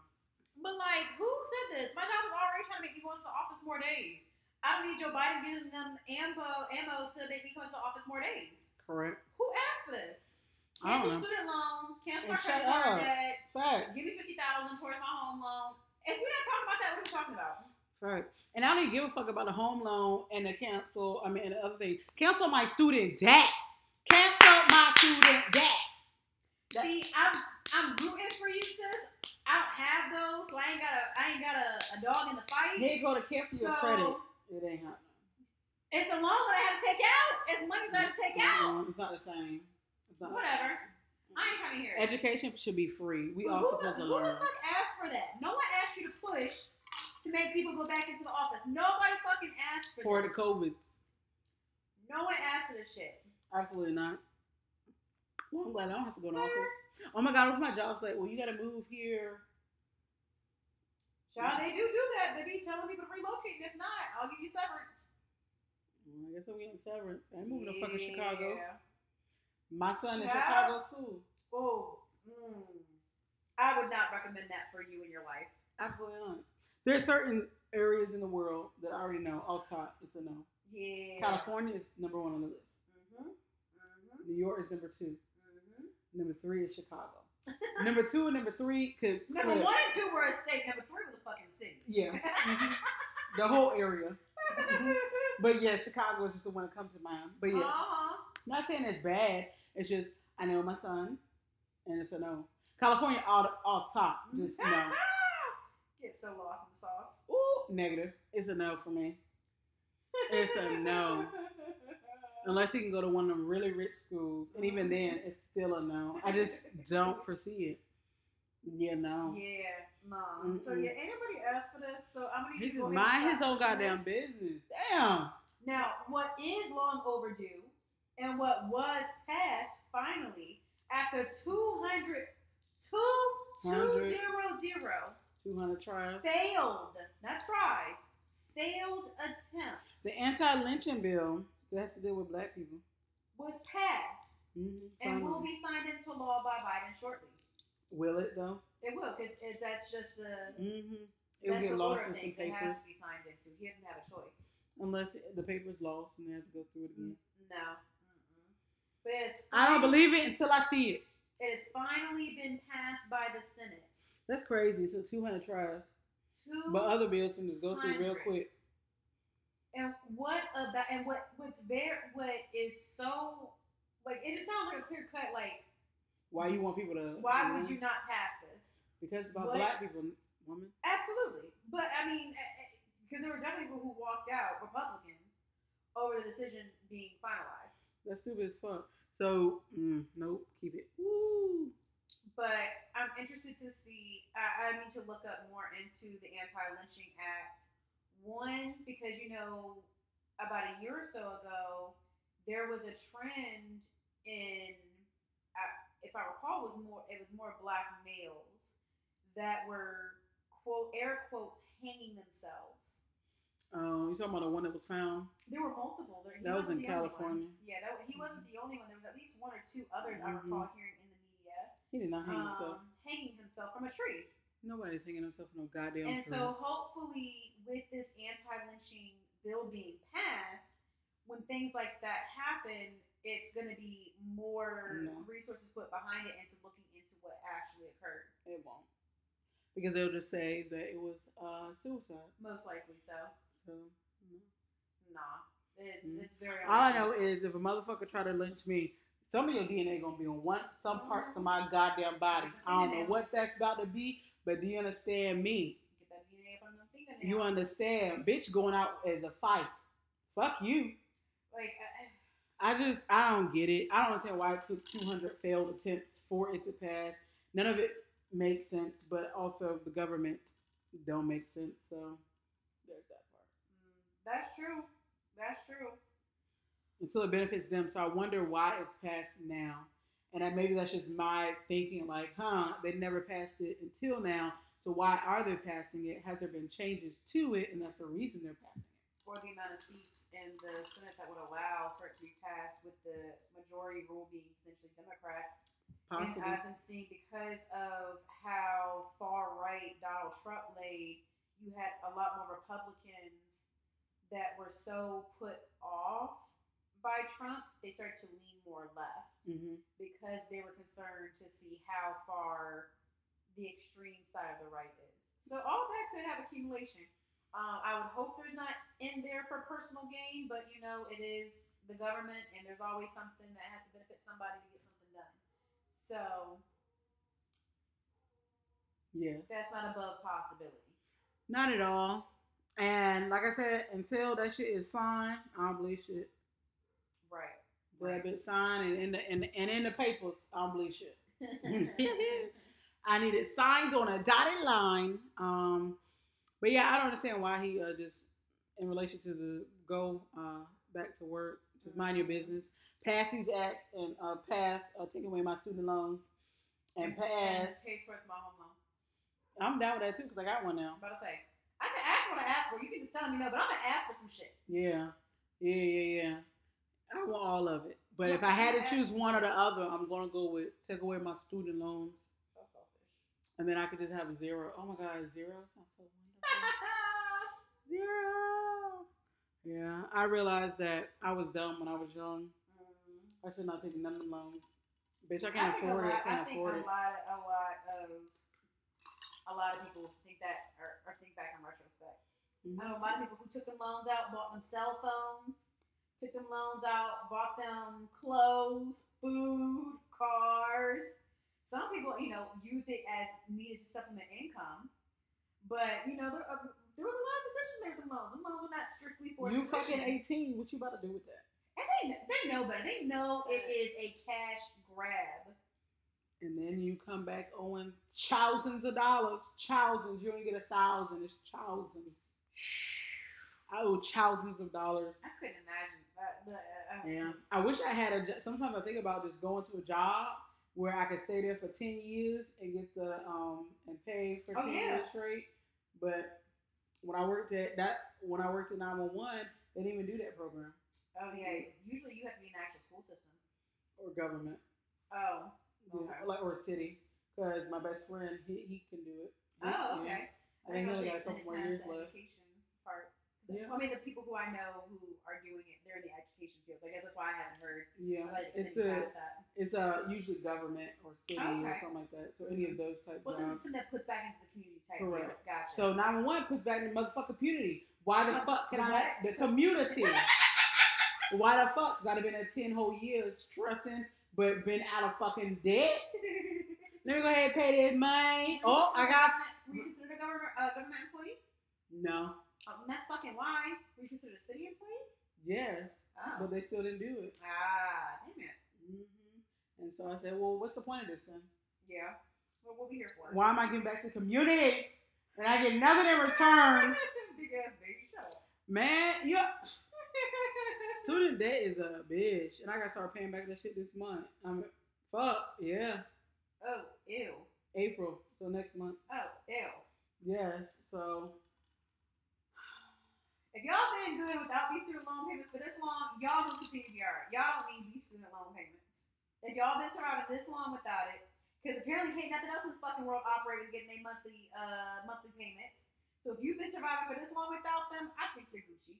But like, who said this? My job is already trying to make me go into the office more days. I don't need Joe Biden giving them ammo, ammo to make me come into the office more days. correct. Who asked for this? I don't Cancel know. student loans, cancel my credit card debt, Fact, give me fifty thousand towards my home loan. If we're not talking about that, what are we talking about? Fact. And I don't even give a fuck about the home loan and the cancel. I mean, and the other thing. Cancel my student debt. Cancel my student debt. That- See, I'm I'm rooting for you, sis. I don't have those, so I ain't got a I ain't got a, a dog in the fight. You go to cancel your credit. It ain't happening. It's a loan that I have to take out. It's money that I have to take out. Mm, It's not the same. It's not Whatever. I ain't trying to hear it. Education should be free. We But all who, supposed the, to who the learn. fuck asked for that? No one asked you to push to make people go back into the office. Nobody fucking asked for, For the this. COVID. No one asked for this shit. Absolutely not. Well, I'm glad I don't have to go to Sir. office. Oh my god, what's my job like? Well, you gotta move here. Child, they do do that. They be telling people to relocate. and If not, I'll give you severance. Well, I guess I'm getting severance. I ain't moving to fucking Chicago. My son in Chicago school. Oh, mm. I would not recommend that for you in your life. Absolutely not. There's certain areas in the world that I already know. Off top, it's a no. Yeah. California is number one on the list. Mm-hmm. Mm-hmm. New York is number two. Mm-hmm. Number three is Chicago. number two and number three could Number flip. one and two were a state. Number three was a fucking city. Yeah, the whole area. Mhm. But yeah, Chicago is just the one that comes to mind. But yeah, Uh-huh. not saying it's bad. It's just I know my son, and it's a no. California all off top, just no. Get so lost in the sauce. Ooh, negative. It's a no for me. It's a no. Unless he can go to one of them really rich schools, and even mm-hmm. then, it's still a no. I just don't foresee it. Yeah, no. Yeah, no. So Mm-mm. yeah, anybody asked for this? So I'm gonna He just to go ahead and mind his own goddamn business. Damn. Now, what is long overdue and what was passed finally, after 200, two, Hundred. 200 Two hundred trials. failed, not tries, failed attempts The anti-lynching bill that has to deal with black people. was passed Mm-hmm. and will be signed into law by Biden shortly. Will it though? It will, because that's just the Mm-hmm. It will that's get the lost in some papers has to be signed into. He doesn't have a choice. unless the paper's lost and they have to go through it again. No. Mm-mm. But it has I don't believe it until I see it. It has finally been passed by the Senate. That's crazy. It took two hundred tries, Two but other bills can just go through real quick. And what about and what what's very what is so like it just sounds like a clear cut like Why you want people to? why would you not pass this? Because it's about What? black people, woman. Absolutely, but I mean because there were definitely people who walked out Republicans over the decision being finalized. That's stupid as fuck. So, mm, nope, keep it. Woo. Interested to see. I, I need to look up more into the Anti-Lynching Act. One, because you know, about a year or so ago, there was a trend in, if I recall, was more it was more black males that were quote air quotes hanging themselves. Um, you talking about the one that was found? There were multiple. There, That was in California. Yeah, that, he wasn't the only one. There was at least one or two others I Mhm. recall hearing in the media. He did not hang himself. Hanging himself from a tree. Nobody's hanging himself from no goddamn And tree. And so hopefully with this anti-lynching bill being passed, when things like that happen, it's going to be more No. resources put behind it into looking into what actually occurred. it won't. Because they'll just say that it was uh, suicide. Most likely so. So, no. Nah. It's, Mhm. it's very all I know is if a motherfucker try to lynch me, some of your DNA gonna be on one some mm-hmm. parts of my goddamn body. I don't know what that's about to be, but do you understand me? Get that DNA up on them fingernails. You understand? Bitch going out as a fight. Fuck you. Like, I, I just I don't get it. I don't understand why it took 200 failed attempts for it to pass. None of it makes sense, but also the government don't make sense. So there's that part. mm, that's true. That's true. Until it benefits them. So I wonder why it's passed now. And that maybe that's just my thinking, like, huh, they never passed it until now. So why are they passing it? Has there been changes to it? And that's the reason they're passing it. Or the amount of seats in the Senate that would allow for it to be passed with the majority rule being potentially Democrat. And Possibly. I've been seeing because of how far right Donald Trump laid, you had a lot more Republicans that were so put off by Trump, they started to lean more left hmm because they were concerned to see how far the extreme side of the right is. So all that could have accumulation. Um, I would hope there's not in there for personal gain, but you know it is the government, and there's always something that has to benefit somebody to get something done. So yeah, that's not above possibility. Not at all. And like I said, until that shit is signed, I don't believe shit. That bitch signed and in the and, and in the papers, I don't believe shit. I need it signed on a dotted line. Um, but yeah, I don't understand why he uh, just in relation to the go uh, back to work, just mind your business, pass these acts and uh, pass uh, take away my student loans and pass. and pay towards my home loan. I'm down with that too because I got one now. I'm about to say I can ask what I ask for. You can just tell me no, but I'm gonna ask for some shit. Yeah, yeah, yeah, yeah. I want all of it. But if I had to choose one or the other, I'm gonna go with take away my student loans, So selfish. and then I could just have zero. Oh my God, zero sounds so wonderful. zero. Yeah, I realized that I was dumb when I was young. Mm. I should not take none of the loans. Bitch, I can't think afford a it. I can't I think afford a it. lot, a lot of, a lot of people think that, or, or think back in retrospect. Mhm. I know a lot of people who took the loans out, bought them cell phones, took them loans out, bought them clothes, food, cars. Some people, you know, used it as needed to supplement income. But you know, there, uh, there was a lot of decisions made with the loans. The loans were not strictly for You fucking tuition. 18. What you about to do with that? and they they know better. They know it is a cash grab. And then you come back owing thousands of dollars. Thousands. You only get a thousand. It's thousands. I owe thousands of dollars. I couldn't imagine uh, Yeah, I wish I had a. Sometimes I think about just going to a job where I could stay there for ten years and get the um and pay for Oh, ten yeah. years straight. But when I worked at that, when I worked at nine one one, they didn't even do that program Oh yeah. Usually you have to be in the actual school system. or government, Oh. yeah, like or city. Because my best friend, he, he can do it. Oh, Yeah. okay. I think he know only got a couple more years left. Education. Yeah. I mean, the people who I know who are doing it, they're in the education field. I guess that's why I haven't heard Yeah, it's extending the past that. it's a usually government or city or something like that. So any of those type Well, jobs. something that puts back into the community type. Correct. deal. Gotcha. So 911 puts back in the motherfucking community. Why the Uh, fuck can the I? The community. Why the fuck? 'Cause I'd have been at 10 whole years stressing, but been out of fucking debt. Let me go ahead and pay this money. Oh, I got. Were you considered a government uh, government employee? No. Oh, and that's fucking why. Were you considered a city employee? Yes. Oh. But they still didn't do it. ah, damn it. hmm And so I said, well, what's the point of this then? Yeah. Well, we'll be here for it. Why am I giving back to the community? And I get nothing in return. Big ass baby, shut up. Man, yeah. Student debt is a bitch. And I gotta start paying back that shit this month. I'm fuck, yeah. oh, ew. April. So next month. Oh, ew. Yes. So If y'all been good without these student loan payments for this long, y'all gonna continue to be alright. Y'all don't need these student loan payments. If y'all been surviving this long without it, because apparently can't nothing else in this fucking world operate and getting their monthly uh monthly payments. So if you've been surviving for this long without them, I think you're Gucci.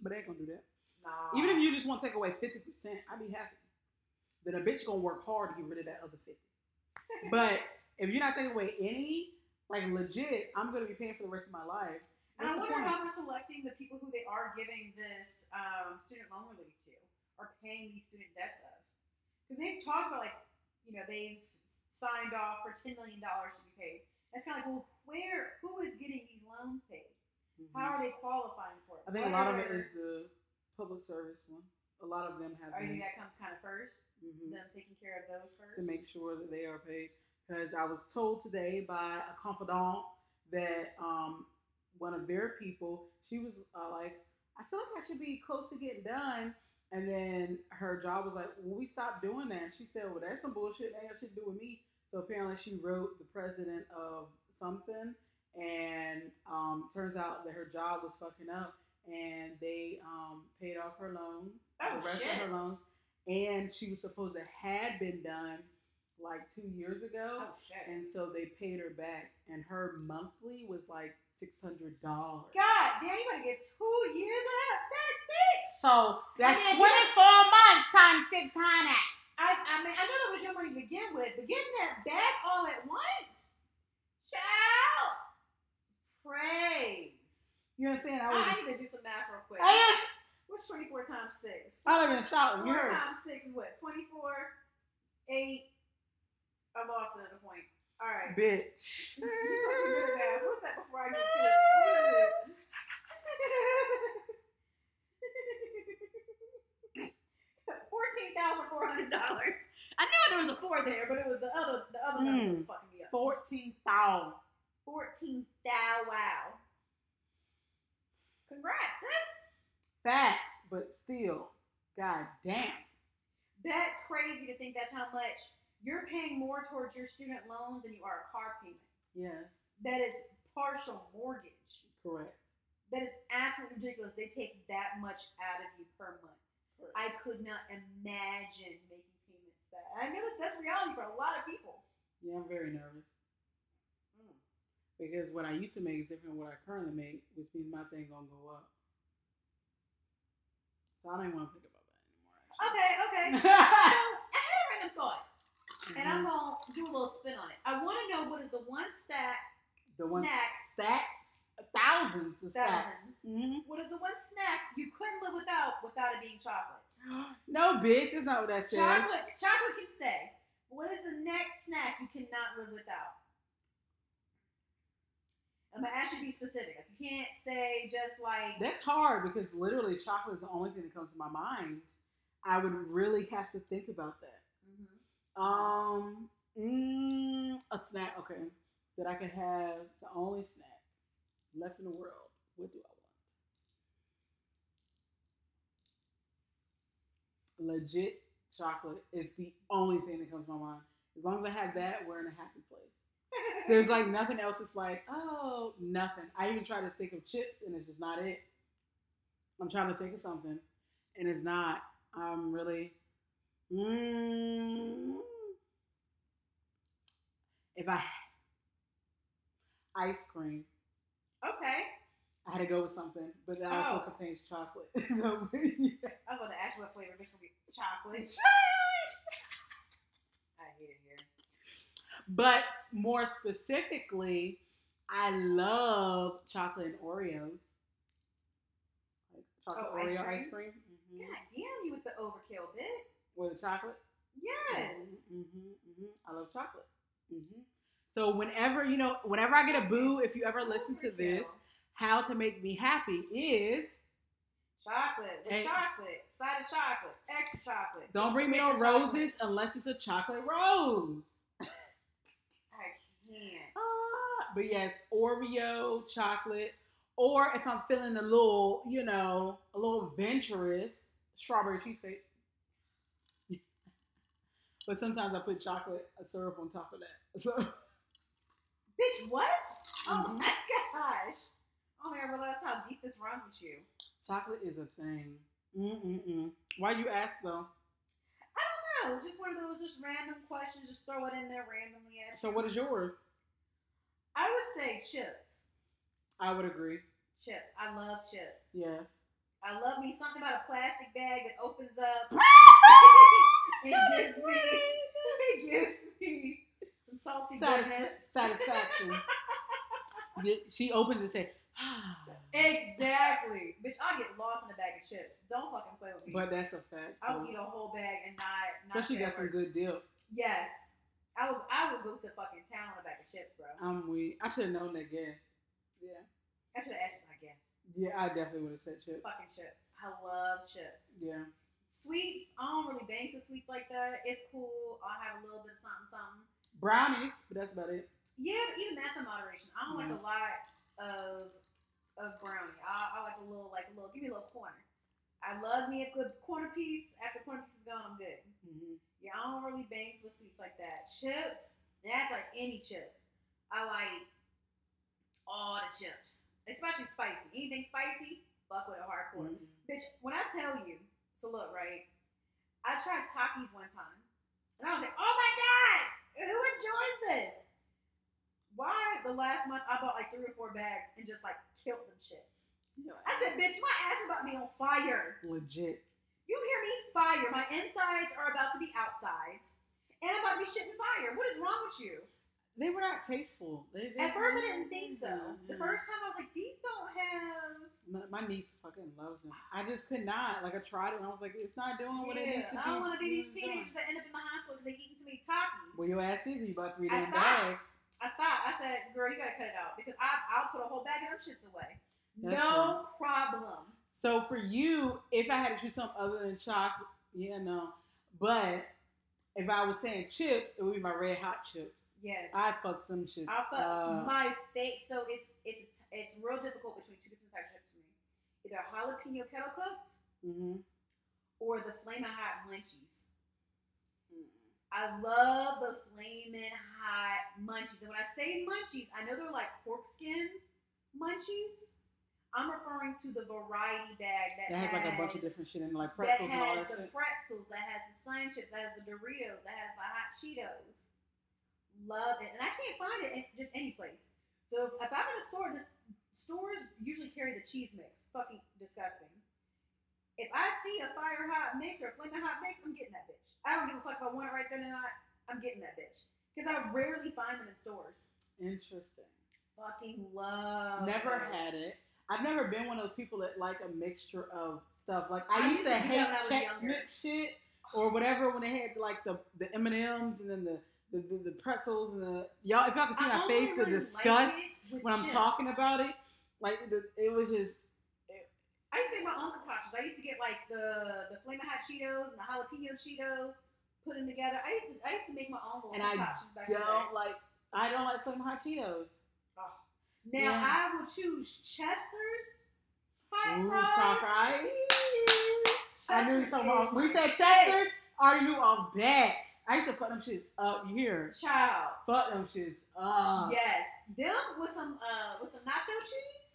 but they ain't gonna do that. Nah. Even if you just want to take away fifty percent, I'd be happy. Then a bitch gonna work hard to get rid of that other fifty. But if you're not taking away any, like legit, I'm gonna be paying for the rest of my life. And I wonder how they're selecting the people who they are giving this um, student loan relief to, or paying these student debts of. Because they've talked about like, you know, they've signed off for ten million dollars to be paid. And it's kind of like, well, where, who is getting these loans paid? Mhm. How are they qualifying for it? I think a lot of it is the public service one. A lot of them have Or you think that comes kind of first? mhm, Them taking care of those first. to make sure that they are paid. Because I was told today by a confidant that um, one of their people, she was uh, like, I feel like I should be close to getting done. And then her job was like, well, we stopped doing that. And She said, well, that's some bullshit. That got shit to do with me. So apparently she wrote the president of something. And um, turns out that her job was fucking up. And they um, paid off her loans, Oh, the rest shit. of her loans. And she was supposed to had been done like two years ago. Oh shit. And so they paid her back. And her monthly was like $600. God damn, you gotta get two years of that, that bitch. So that's I mean, I 24 months times 600. I, I mean, I know that was your money to begin with, but getting that back all at once, child, praise. You understand? I I, was. I need to do some math real quick. I. What's 24 times 6? I live in shouting. You 4 heard? times 6 is what? 24, 8. I'm lost another point. All right. Bitch. You're supposed to be good at math. What's that before I get to it? What is it? Fourteen thousand four hundred dollars. I know there was a four there, but it was the other the other number that was fucking me up. 14,000. Fourteen thou wow. Congrats, sis. Facts, but still. God damn. That's crazy to think that's how much you're paying more towards your student loans than you are a car payment. Yes. That is partial mortgage. Correct. That is absolutely ridiculous. They take that much out of you per month. Correct. I could not imagine making payments that. I know that that's reality for a lot of people. Yeah, I'm very nervous. Mm. Because what I used to make is different than what I currently make, which means my thing gonna go up. So I don't even want to think about that anymore. Okay, okay. so I had a random thought, and I'm gonna do a little spin on it. I want to know what is the one stack the one snack stacks, thousands of thousands. hmm What is the one snack you couldn't live without without it being chocolate? No, bitch, that's not what that says. Chocolate, chocolate can stay. What is the next snack you cannot live without? I'm gonna ask you to be specific. Like, You can't say just like That's hard because literally chocolate is the only thing that comes to my mind. I would really have to think about that. Um, mm, a snack. Okay, that I could have the only snack left in the world. What do I want? Legit chocolate is the only thing that comes to my mind. As long as I have that, we're in a happy place. There's like nothing else. It's like oh, nothing. I even try to think of chips, and it's just not it. I'm trying to think of something, and it's not. I'm really. Mm, if I ice cream, okay. I had to go with something, but that also Oh. contains chocolate. so, yeah. I was about to ask what flavor. Bitch, gonna be chocolate. I hate it here. But more specifically, I love chocolate and Oreos. Chocolate Oh, ice Oreo cream? ice cream. Mhm. God damn you with the overkill, bit. With the chocolate. Yes. hmm hmm I love chocolate. Hmm So whenever you know, whenever I get a boo, if you ever listen to this, how to make me happy is Chocolate. The And- chocolate. Side of chocolate. Extra chocolate. don't bring me no Extra chocolate. roses unless it's a chocolate rose. I can't. Ah, but yes, Oreo chocolate, or if I'm feeling a little, you know, a little adventurous, strawberry cheesecake. But sometimes I put chocolate syrup on top of that. So Bitch, what? Oh Mhm. my gosh. I don't think I realized how deep this runs with you. chocolate is a thing. Mm-mm-mm. Why you ask though? I don't know. Just one of those just random questions. Just throw it in there randomly at So you. what is yours? I would say chips. I would agree. Chips. I love chips. Yes. I love me something about a plastic bag that opens up. it gives me. It gives me some salty Satis- goodness. satisfaction. She opens and say, ah. Exactly, bitch. I'll get lost in a bag of chips. Don't fucking play with me. But that's a fact. I'll though. eat a whole bag and not. not Especially say a got some good dip. Yes, I would. I would go to fucking town on a bag of chips, bro. I'm weak. I should have known that guess. Yeah. I should have asked you, I guess. Yeah, I definitely would have said chips. Fucking chips. I love chips. Yeah. Sweets. I don't really bang to sweets like that. It's cool. I'll have a little bit of something, something. Brownies, but that's about it. Yeah, but even that's in moderation. I don't like a lot of of brownie. I, I like a little, like a little. Give me a little corner. I love me a good corner piece. After corner piece is gone, I'm good. hmm Yeah, I don't really bang with sweets like that. Chips, that's like any chips. I like all the chips, especially spicy. Anything spicy, fuck with it hardcore. Mm-hmm. Bitch, when I tell you, so look, right? I tried Takis one time, and I was like, oh my god, who enjoys this? Why the last month I bought like three or four bags and just like killed them shits. I said, bitch, my ass is about to be on fire. legit. You hear me? Fire. My insides are about to be outsides. And I'm about to be shitting fire. What is wrong with you? They were not tasteful. They, they At first, I didn't think so. The first time, I was like, these don't have. My, my niece fucking loves them. I just could not. Like I tried it, and I was like, it's not doing what it needs Yeah, to I do. don't want to be these doing. teenagers that end up in the hospital because they eating too many Takis. Well, your ass is. You bought three I damn bags. I stopped. I said, girl, you gotta cut it out because I, I'll put a whole bag of them shits away. That's no problem. So for you, if I had to choose something other than chocolate, yeah, no. But if I was saying chips, it would be my red hot chips. Yes. I fuck some chips. I'll fuck Uh, my face. So it's it's it's real difficult between two different types of chips for me. Either jalapeno kettle cooked mhm. or the flaming hot munchies. I love the flaming hot munchies. And when I say munchies, I know they're like pork skin munchies. I'm referring to the variety bag that, That has like a bunch of different shit in like that pretzels all has that the shit. pretzels, that has the sun chips, that has the Doritos, that has the hot Cheetos. Love it, and I can't find it in just any place. So if, if I'm in a store, this stores usually carry the cheese mix. Fucking disgusting. If I see a fire hot mix or a flaming hot mix, I'm getting that bitch. I don't give a fuck if I want it right then and not. I'm getting that bitch because I rarely find them in stores. Interesting. Fucking love. Never those. had it. I've never been one of those people that like a mixture of stuff. Like I I, used to hate that when I was Chex. Mix shit or whatever when they had like the the M and M's and then the the, the the pretzels and the y'all. If y'all can see I my face, the disgust like when I'm talking about it. Like the, it was just I used to make my own concoctions. I used to get like the the flaming hot Cheetos and the jalapeno Cheetos, put them together. I used to I used to make my own little And I concoctions back in don't like. I don't like flaming hot Cheetos. Now Yeah. I will choose Chester's hot Ooh, fries. fries. I knew you Chester talking about. When said. Chester's, I knew off bat. I used to fuck them shits up. Hear? Child. Fuck them shits up. Yes. Them with some uh with some nacho cheese.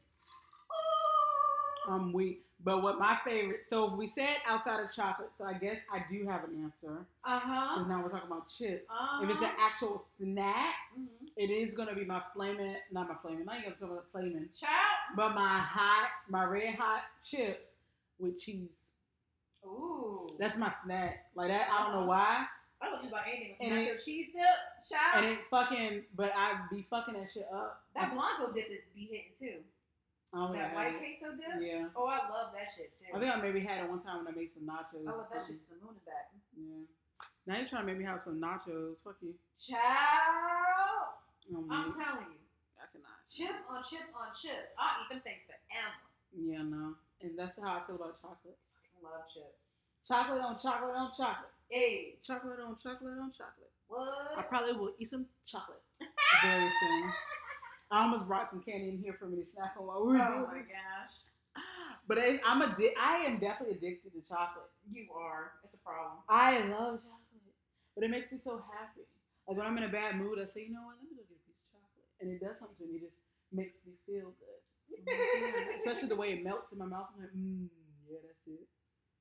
Oh. I'm weak. But what my favorite? So we said outside of chocolate, so I guess I do have an answer. Uh huh. Now we're talking about chips. Uh-huh. If it's an actual snack, Mhm. it is gonna be my flaming, not my flaming, not even talking about flaming, Child. but my hot, my red hot chips with cheese. Ooh. That's my snack. Like that, I don't know why. I don't know about anything with nacho it- cheese dip. Child. And it fucking, but I be fucking that shit up. that blanco dip is be hitting too. I don't think I That had white queso dip. Yeah. Oh, I love that shit too. I think I maybe had it one time when I made some nachos. I love that shit the moon back. Yeah. Now you're trying to make me have some nachos. Fuck you. Child. Oh, I'm I'm telling you. I cannot. Chips on chips on chips. I'll eat them things forever. Yeah, no. And that's how I feel about chocolate. I love chips. Chocolate on chocolate on chocolate. Hey, Chocolate on chocolate on chocolate. what? I probably will eat some chocolate very soon. I almost brought some candy in here for me to snack on while we were oh doing my this. gosh. But it's, I'm addi- I am definitely addicted to chocolate. You are. It's a problem. I love chocolate, but it makes me so happy. Like when I'm in a bad mood, I say, you know what, let me go get a piece of chocolate, and it does something to me. It just makes me feel good. I'm like, yeah. Especially the way it melts in my mouth. I'm like, mmm, yeah, that's it.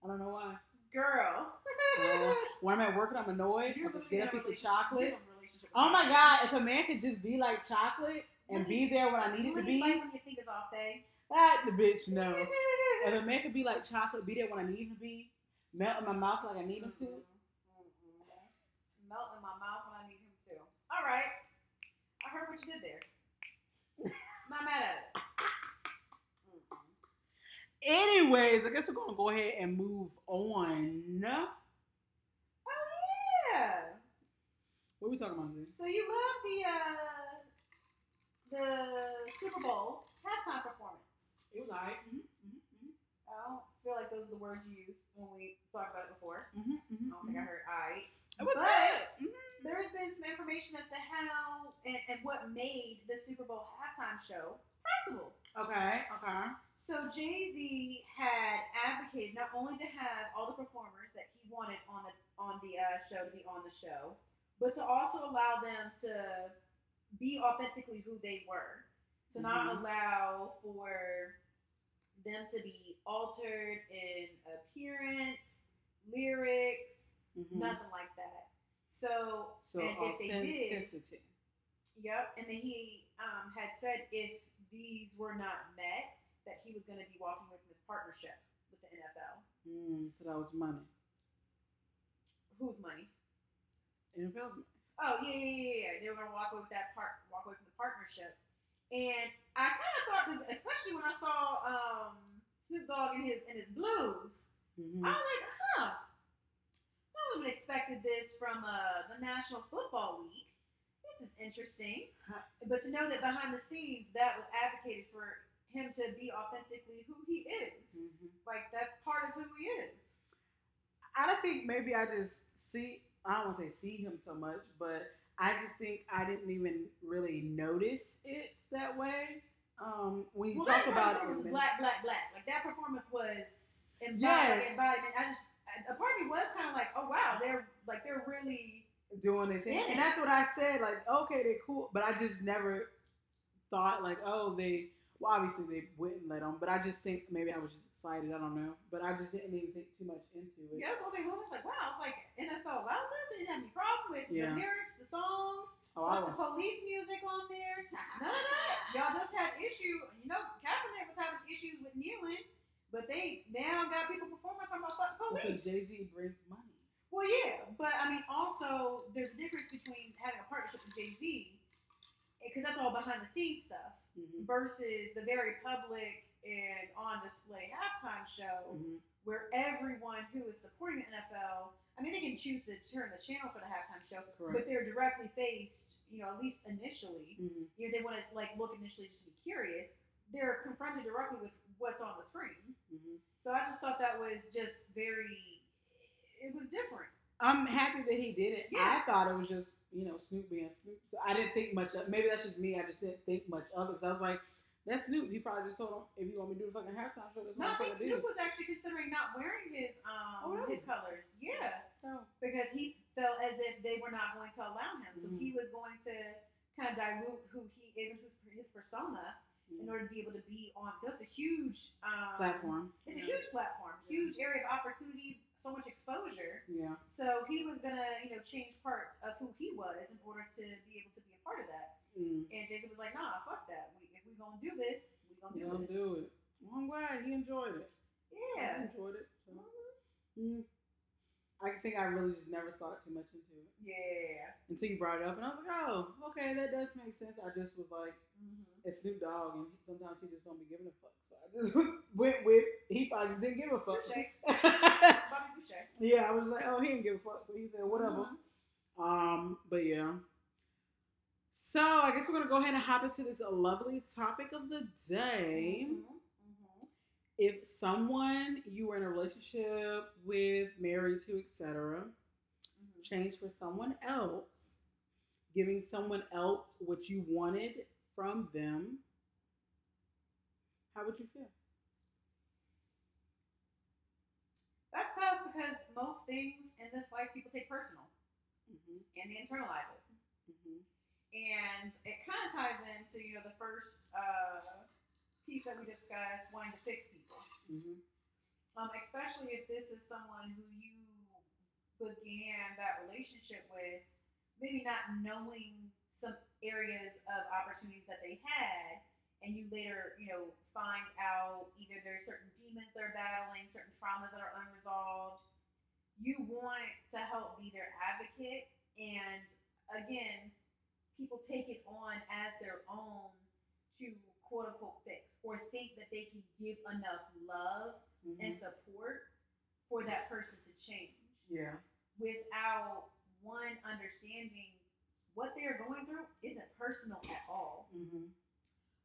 I don't know why. Girl. Uh, when I'm at work and I'm annoyed, You're I just get a piece of chocolate. you're in a relationship with Oh my god, if a man could just be like chocolate and be there when I need it to be, like when your fingers off, babe. that the bitch no. If a man could be like chocolate, be there when I need him to be, melt in my mouth like I need him to. Mm-mm. Mm-mm. Melt in my mouth when I need him to. All right. I heard what you did there. Not mad at it. Anyways, I guess we're gonna go ahead and move on. Oh yeah. What are we talking about today? So you love the uh the Super Bowl halftime performance. It was alright. Mm-hmm, I don't feel like those are the words you used when we talked about it before. mm-hmm, I don't think I heard I. It was But- good. There has been some information as to how and, and what made the Super Bowl halftime show possible. Okay. Okay. So Jay Z had advocated not only to have all the performers that he wanted on the on the uh, show to be on the show, but to also allow them to be authentically who they were. To not Mhm. allow for them to be altered in appearance, lyrics, Mhm. nothing like that. So, So and if they did, authenticity. Yep, and then he um, had said if these were not met, that he was going to be walking away from his partnership with the NFL. Mm, so that was money. Whose money? NFL's money. Oh yeah, yeah, yeah, yeah. They were going to walk away with that part, walk away from the partnership. And I kind of thought, 'cause especially when I saw um, Snoop Dogg in his in his blues, Mhm. I was like, huh. I wouldn't have expected this from uh, the National Football League. This is interesting. Huh. But to know that behind the scenes, that was advocated for him to be authentically who he is. Mhm. Like, that's part of who he is. I don't think maybe I just see. I don't want to say see him so much, but I just think I didn't even really notice it that way. Um, when you Well, talk about it, was black, black, black. Like, that performance was embodied, Yes. embodiment. I just, a part of me was kind of like, oh, wow, they're, like, they're really, doing their thing, and that's what I said. Like, okay, they're cool, but I just never thought like, oh, they. Well, obviously they wouldn't let them, but I just think maybe I was just excited. I don't know, but I just didn't even think too much into it. yeah, I was like, wow, it's like NFL allowed this. They didn't have any problem with Yeah. the lyrics, the songs. Oh, I Put the police music on there. None of that. Y'all just had issue. You know, Kaepernick was having issues with kneeling, but they now got people performing talking about fucking Because. Jay Z brings money. Well, yeah, but I mean, also there's a difference between having a partnership with Jay Z, because that's all behind the scenes stuff, Mm-hmm. versus the very public and on display halftime show Mm-hmm. where everyone who is supporting the NFL, I mean, they can choose to turn the channel for the halftime show, but they're directly faced, you know, at least initially. Mm-hmm. You know, they want to like look initially just to be curious. They're confronted directly with what's on the screen. Mm-hmm. So I just thought that was just very. It was different. I'm happy that he did it. Yeah. I thought it was just, you know, Snoop being Snoop. So I didn't think much of Maybe that's just me. I just didn't think much of it. So I was like, That's Snoop. He probably just told him, if you want me to do the fucking halftime show, that's No, I think Snoop do. was actually considering not wearing his um Oh, really? his colors. Yeah, Oh. because he felt as if they were not going to allow him, so Mhm. he was going to kind of dilute who he is and who's his persona in Mm. order to be able to be on. That's a huge um, Platform. It's a huge platform, Yeah. huge area of opportunity, so much exposure. Yeah. So he was gonna, you know, change parts of who he was in order to be able to be a part of that. Mm. And Jason was like, "Nah, fuck that. We, if we gonna do this, we gonna do don't this." do it. Well, I'm glad he enjoyed it. I Yeah. enjoyed it. So. Mhm. Mm. I think I really just never thought too much into it Yeah. until you brought it up, and I was like, oh, okay, that does make sense. I just was like, hmm it's Snoop Dogg, and sometimes he just don't be giving a fuck. So I just went with he probably just didn't give a fuck. Touche. Bobby Boucher. yeah, I was like, oh, he didn't give a fuck. So he said, whatever. Mhm. Um, but yeah. So I guess we're gonna go ahead and hop into this lovely topic of the day. Mhm. If someone you were in a relationship with, married to, etc., Mhm. change for someone else, giving someone else what you wanted from them, how would you feel? That's tough because most things in this life people take personal Mm-hmm. and they internalize it. Mm-hmm. And it kind of ties into, you know, the first uh, piece that we discussed, wanting to fix people. Mm-hmm. Um, especially if this is someone who you began that relationship with, maybe not knowing some areas of opportunities that they had, and you later, you know, find out either there's certain demons they're battling, certain traumas that are unresolved. You want to help be their advocate, and again, people take it on as their own to quote unquote fix or think that they can give enough love Mm-hmm. and support for that person to change Yeah. without one understanding what they're going through isn't personal at all. Mm-hmm.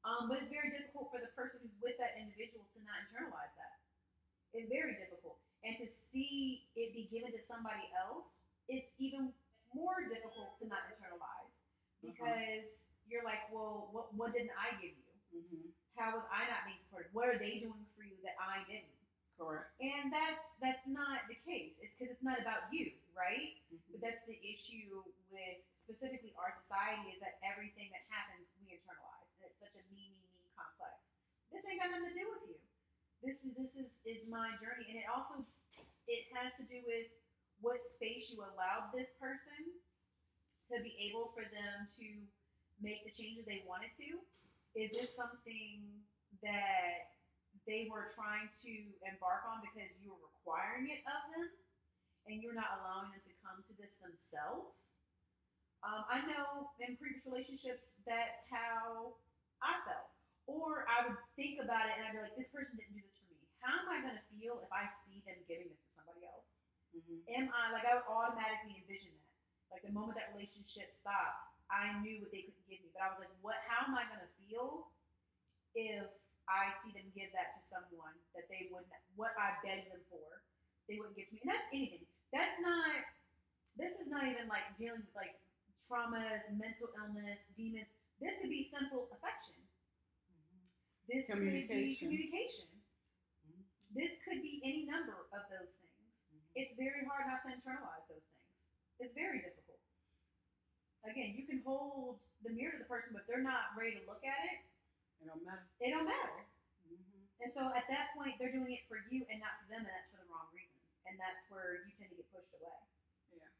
Um, but it's very difficult for the person who's with that individual to not internalize that. It's very difficult. And to see it be given to somebody else, it's even more difficult to not internalize because you're like, well, what, what didn't I give you? Mm-hmm. How was I not being supported? What are they doing for you that I didn't? Correct. And that's that's not the case. It's because it's not about you, right? Mm-hmm. But that's the issue with specifically our society is that everything that happens we internalize. And it's such a me, me, me complex. This ain't got nothing to do with you. This this is is my journey, and it also it has to do with what space you allowed this person to be able for them to make the changes they wanted to. Is this something that they were trying to embark on because you were requiring it of them and you're not allowing them to come to this themselves. Um, I know in previous relationships that's how I felt. Or I would think about it and I'd be like, this person didn't do this for me. How am I going to feel if I see them giving this to somebody else? Mm-hmm. Am I, like, I would automatically envision that. Like, the moment that relationship stopped, I knew what they couldn't give me. But I was like, what, how am I going to feel if I see them give that to someone that they wouldn't, what I begged them for, they wouldn't give to me. And that's anything. That's not, this is not even like dealing with like traumas, mental illness, demons. This could be simple affection. This could be Communication. Mhm. This could be any number of those things. It's very hard not to internalize those things. It's very difficult. Again, you can hold the mirror to the person, but they're not ready to look at it, It don't matter. it don't matter. Mm-hmm. And so at that point, they're doing it for you and not for them, and that's for the wrong reasons. And that's where you tend to get pushed away. Yeah.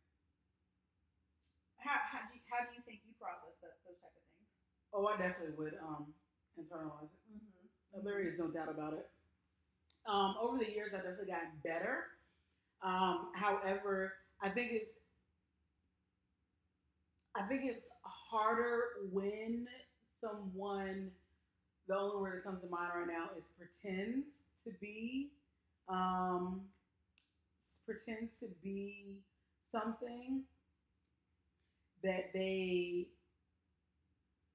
How, how, do, you, how do you think you process those type of things? Oh, I definitely would um internalize it. Mm-hmm. There is no doubt about it. Um, over the years, I've definitely gotten better. Um, however, I think it's I think it's harder when someone the only word that comes to mind right now is pretends to be um, pretends to be something that they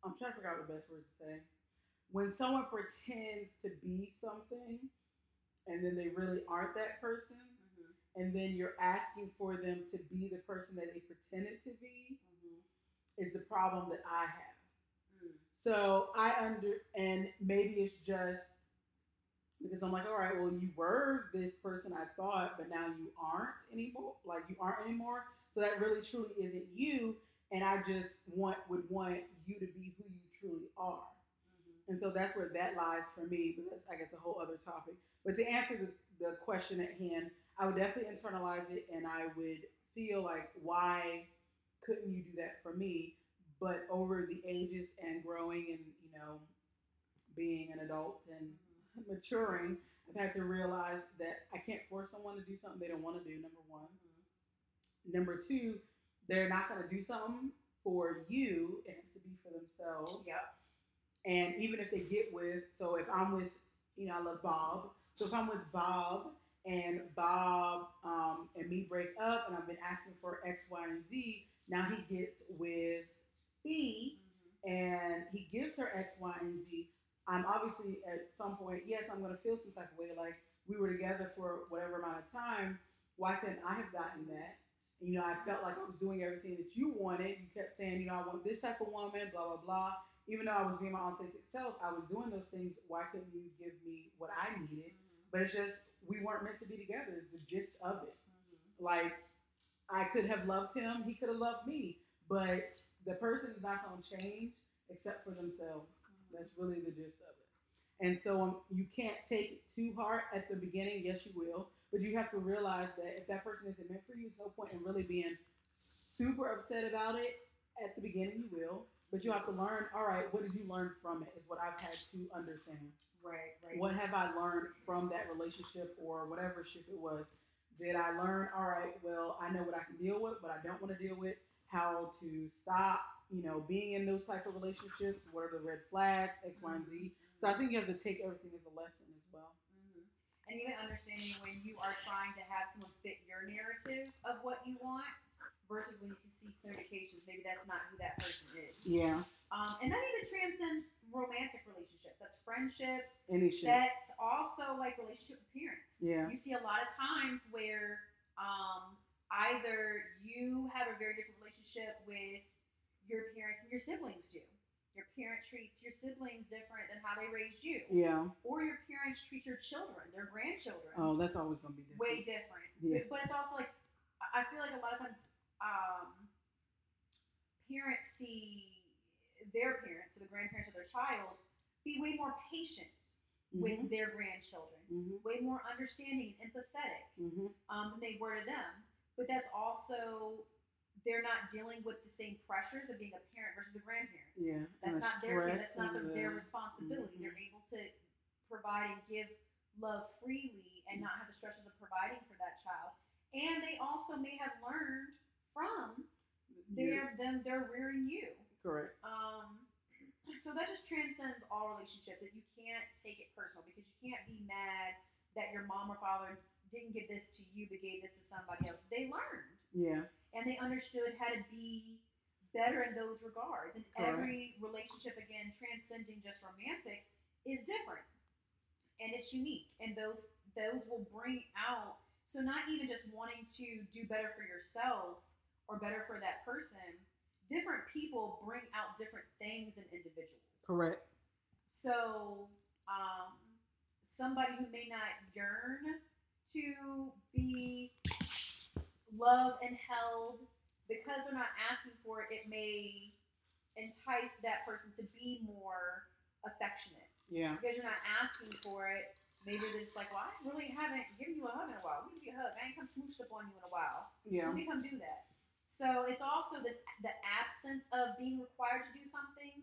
I'm trying to figure out the best word to say. When someone pretends to be something and then they really aren't that person, Mm-hmm. and then you're asking for them to be the person that they pretended to be. Is the problem that I have. Mm. So I under and maybe it's just because I'm like, all right, well, you were this person I thought, but now you aren't anymore. Like you aren't anymore. So that really truly isn't you. And I just want would want you to be who you truly are. Mm-hmm. And so that's where that lies for me. But that's I guess a whole other topic. But to answer the, the question at hand, I would definitely internalize it, and I would feel like why couldn't you do that for me? But over the ages and growing and you know being an adult and Mm-hmm. maturing, I've had to realize that I can't force someone to do something they don't want to do. Number one. Number two, they're not going to do something for you. It has to be for themselves. Yep. And even if they get with, so if I'm with, you know, I love Bob. So if I'm with Bob and Bob um, and me break up and I've been asking for X, Y, and Z, now he gets with Fee Mm-hmm. and he gives her X, Y, and Z. I'm obviously at some point, yes, I'm going to feel some type of way. Like we were together for whatever amount of time. Why couldn't I have gotten that? You know, I mm-hmm. felt like I was doing everything that you wanted. You kept saying, you know, I want this type of woman, blah, blah, blah. Even though I was being my authentic self, I was doing those things. Why couldn't you give me what I needed? Mm-hmm. But it's just, we weren't meant to be together, is the gist of it. Mm-hmm. Like, I could have loved him, he could have loved me. But the person is not going to change except for themselves. That's really the gist of it. And so um, you can't take it too hard at the beginning. Yes, you will. But you have to realize that if that person isn't meant for you, there's no point in really being super upset about it. At the beginning, you will. But you have to learn, all right, what did you learn from it? Is what I've had to understand. Right, right. What have I learned from that relationship or whatever ship it was? Did I learn, all right, well, I know what I can deal with, but I don't want to deal with, how to stop, you know, being in those types of relationships, what are the red flags, X, Y, and Z. So I think you have to take everything as a lesson as well. Mhm. And even understanding when you are trying to have someone fit your narrative of what you want versus when you can see clear indications maybe that's not who that person is. Yeah. Um, and that even transcends romantic relationships. That's friendships. Any shit. That's also like relationship with parents. yeah. You see a lot of times where um, either you have a very different relationship with your parents and your siblings do. Your parent treats your siblings different than how they raised you. Yeah. Or your parents treat your children, their grandchildren, Oh, that's always gonna be different. way different. Yeah. But it's also like I I feel like a lot of times um, parents see their parents, so the grandparents of their child, be way more patient with Mhm. their grandchildren, Mhm. way more understanding and empathetic Mhm. um, than they were to them. But that's also they're not dealing with the same pressures of being a parent versus a grandparent. Yeah. That's not their. That's not and their, the- responsibility. Mhm. They're able to provide and give love freely and not have the stresses of providing for that child. And they also may have learned from their them they're rearing you. Correct. Um, so that just transcends all relationships. That you can't take it personal because you can't be mad that your mom or father didn't give this to you but gave this to somebody else. They learned Yeah. and they understood how to be better in those regards. And Correct. every relationship, again, transcending just romantic, is different and it's unique. And those those will bring out so not even just wanting to do better for yourself or better for that person. People bring out different things in individuals. Correct. So, um, somebody who may not yearn to be loved and held because they're not asking for it, it may entice that person to be more affectionate Yeah. because you're not asking for it. Maybe they're just like, well, I really haven't given you a hug in a while. Me give you a hug. I ain't come smooshed up on you in a while. Yeah. Let me come do that. So it's also the the absence of being required to do something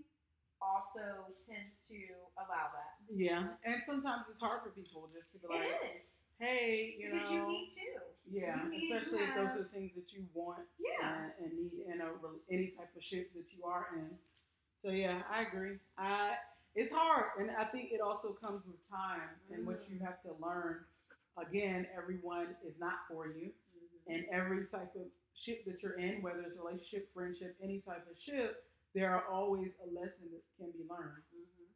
also tends to allow that. Yeah. And sometimes it's hard for people just to be like, it is hey, you because know. you need to. yeah. you need Especially if those are the things that you want Yeah. and, and need in a any type of shit that you are in. So yeah, I agree. I it's hard, and I think it also comes with time and what Mm. you have to learn. Again, everyone is not for you, and every type of ship that you're in, whether it's a relationship, friendship, any type of ship, there are always a lesson that can be learned. Mhm.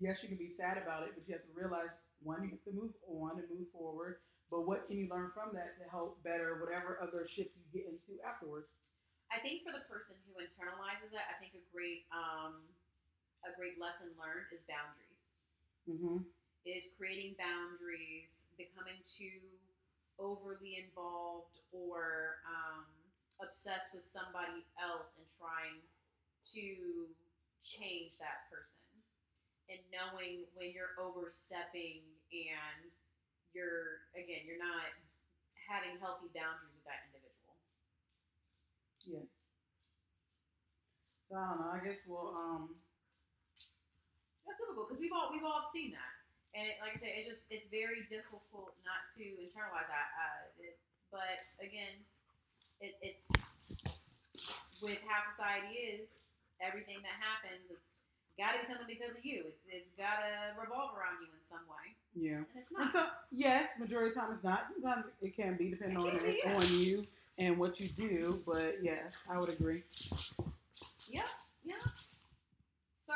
Yes, you can be sad about it, but you have to realize one, you have to move on and move forward. But what can you learn from that to help better whatever other ship you get into afterwards? I think for the person who internalizes it, I think a great um, a great lesson learned is boundaries. Mm-hmm. Is creating boundaries, becoming too overly involved or um, obsessed with somebody else and trying to change that person, and knowing when you're overstepping and you're again you're not having healthy boundaries with that individual. Yes. So I don't know. I guess we'll um. That's difficult because we've all we've all seen that, and it, like I said, it's just it's very difficult not to internalize that. Uh, it, but again, it, it's with how society is. Everything that happens, it's got to be something because of you. It's it's got to revolve around you in some way, Yeah. and it's And not. so yes, majority of the time it's not. Sometimes it can be depending It on be, yeah. on you and what you do. But yes, I would agree. Yep, yep. So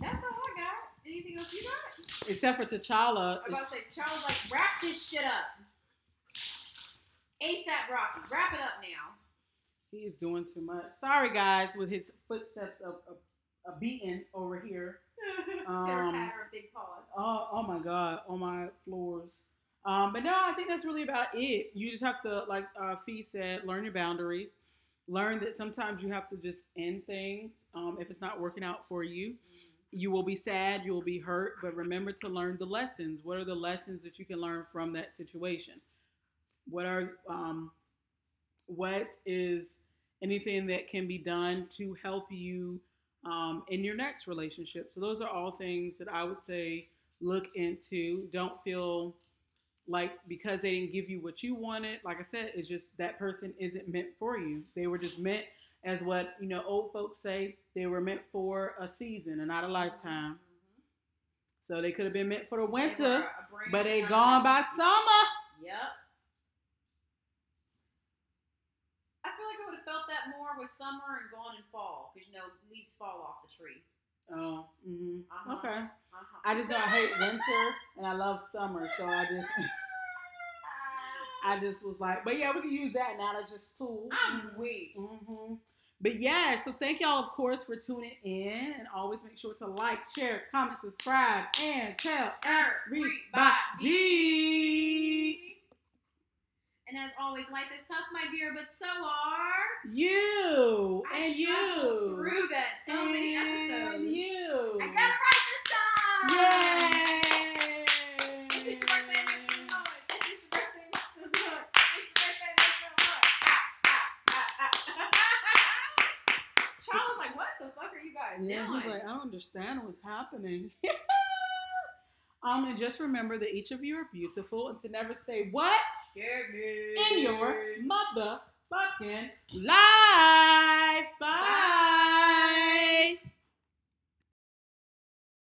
that's all I got. Anything else you got? Except for T'Challa. I'm about to say, Charles like wrap this shit up. ASAP Rocky, wrap it up now. He is doing too much. Sorry, guys, with his footsteps of, of, of beating over here. Um, big paws. Oh, oh my God, on my floors. Um, but no, I think that's really about it. You just have to, like uh, Fee said, learn your boundaries. Learn that sometimes you have to just end things um, if it's not working out for you. You will be sad, you will be hurt, but remember to learn the lessons. What are the lessons that you can learn from that situation? What are um, what is anything that can be done to help you um, in your next relationship? So those are all things that I would say look into. Don't feel like because they didn't give you what you wanted. Like I said, it's just that person isn't meant for you. They were just meant as what you know old folks say. They were meant for a season and not a lifetime. So they could have been meant for the winter, brand but they gone by summer. Yep. I feel like I would have felt that more with summer and gone in fall because you know leaves fall off the tree. Oh, hmm Uh-huh. okay. Uh-huh. I just know I hate winter and I love summer, so I just I just was like, but yeah, we can use that now. That's just tools. I'm weak. hmm But yeah, so thank y'all, of course, for tuning in, and always make sure to like, share, comment, subscribe, and tell everybody. And as always, life is tough, my dear, but so are You I and you through that so many and episodes. you. I got it right this time. Yay! It's your birthday, make some noise. It's your birthday, make some noise. It's your birthday, make some noise. Charles was like, what the fuck are you guys Yeah, doing? he's like, I don't understand what's happening. um, and just remember that each of you are beautiful, and to never stay what in your motherfucking life. Bye. Bye.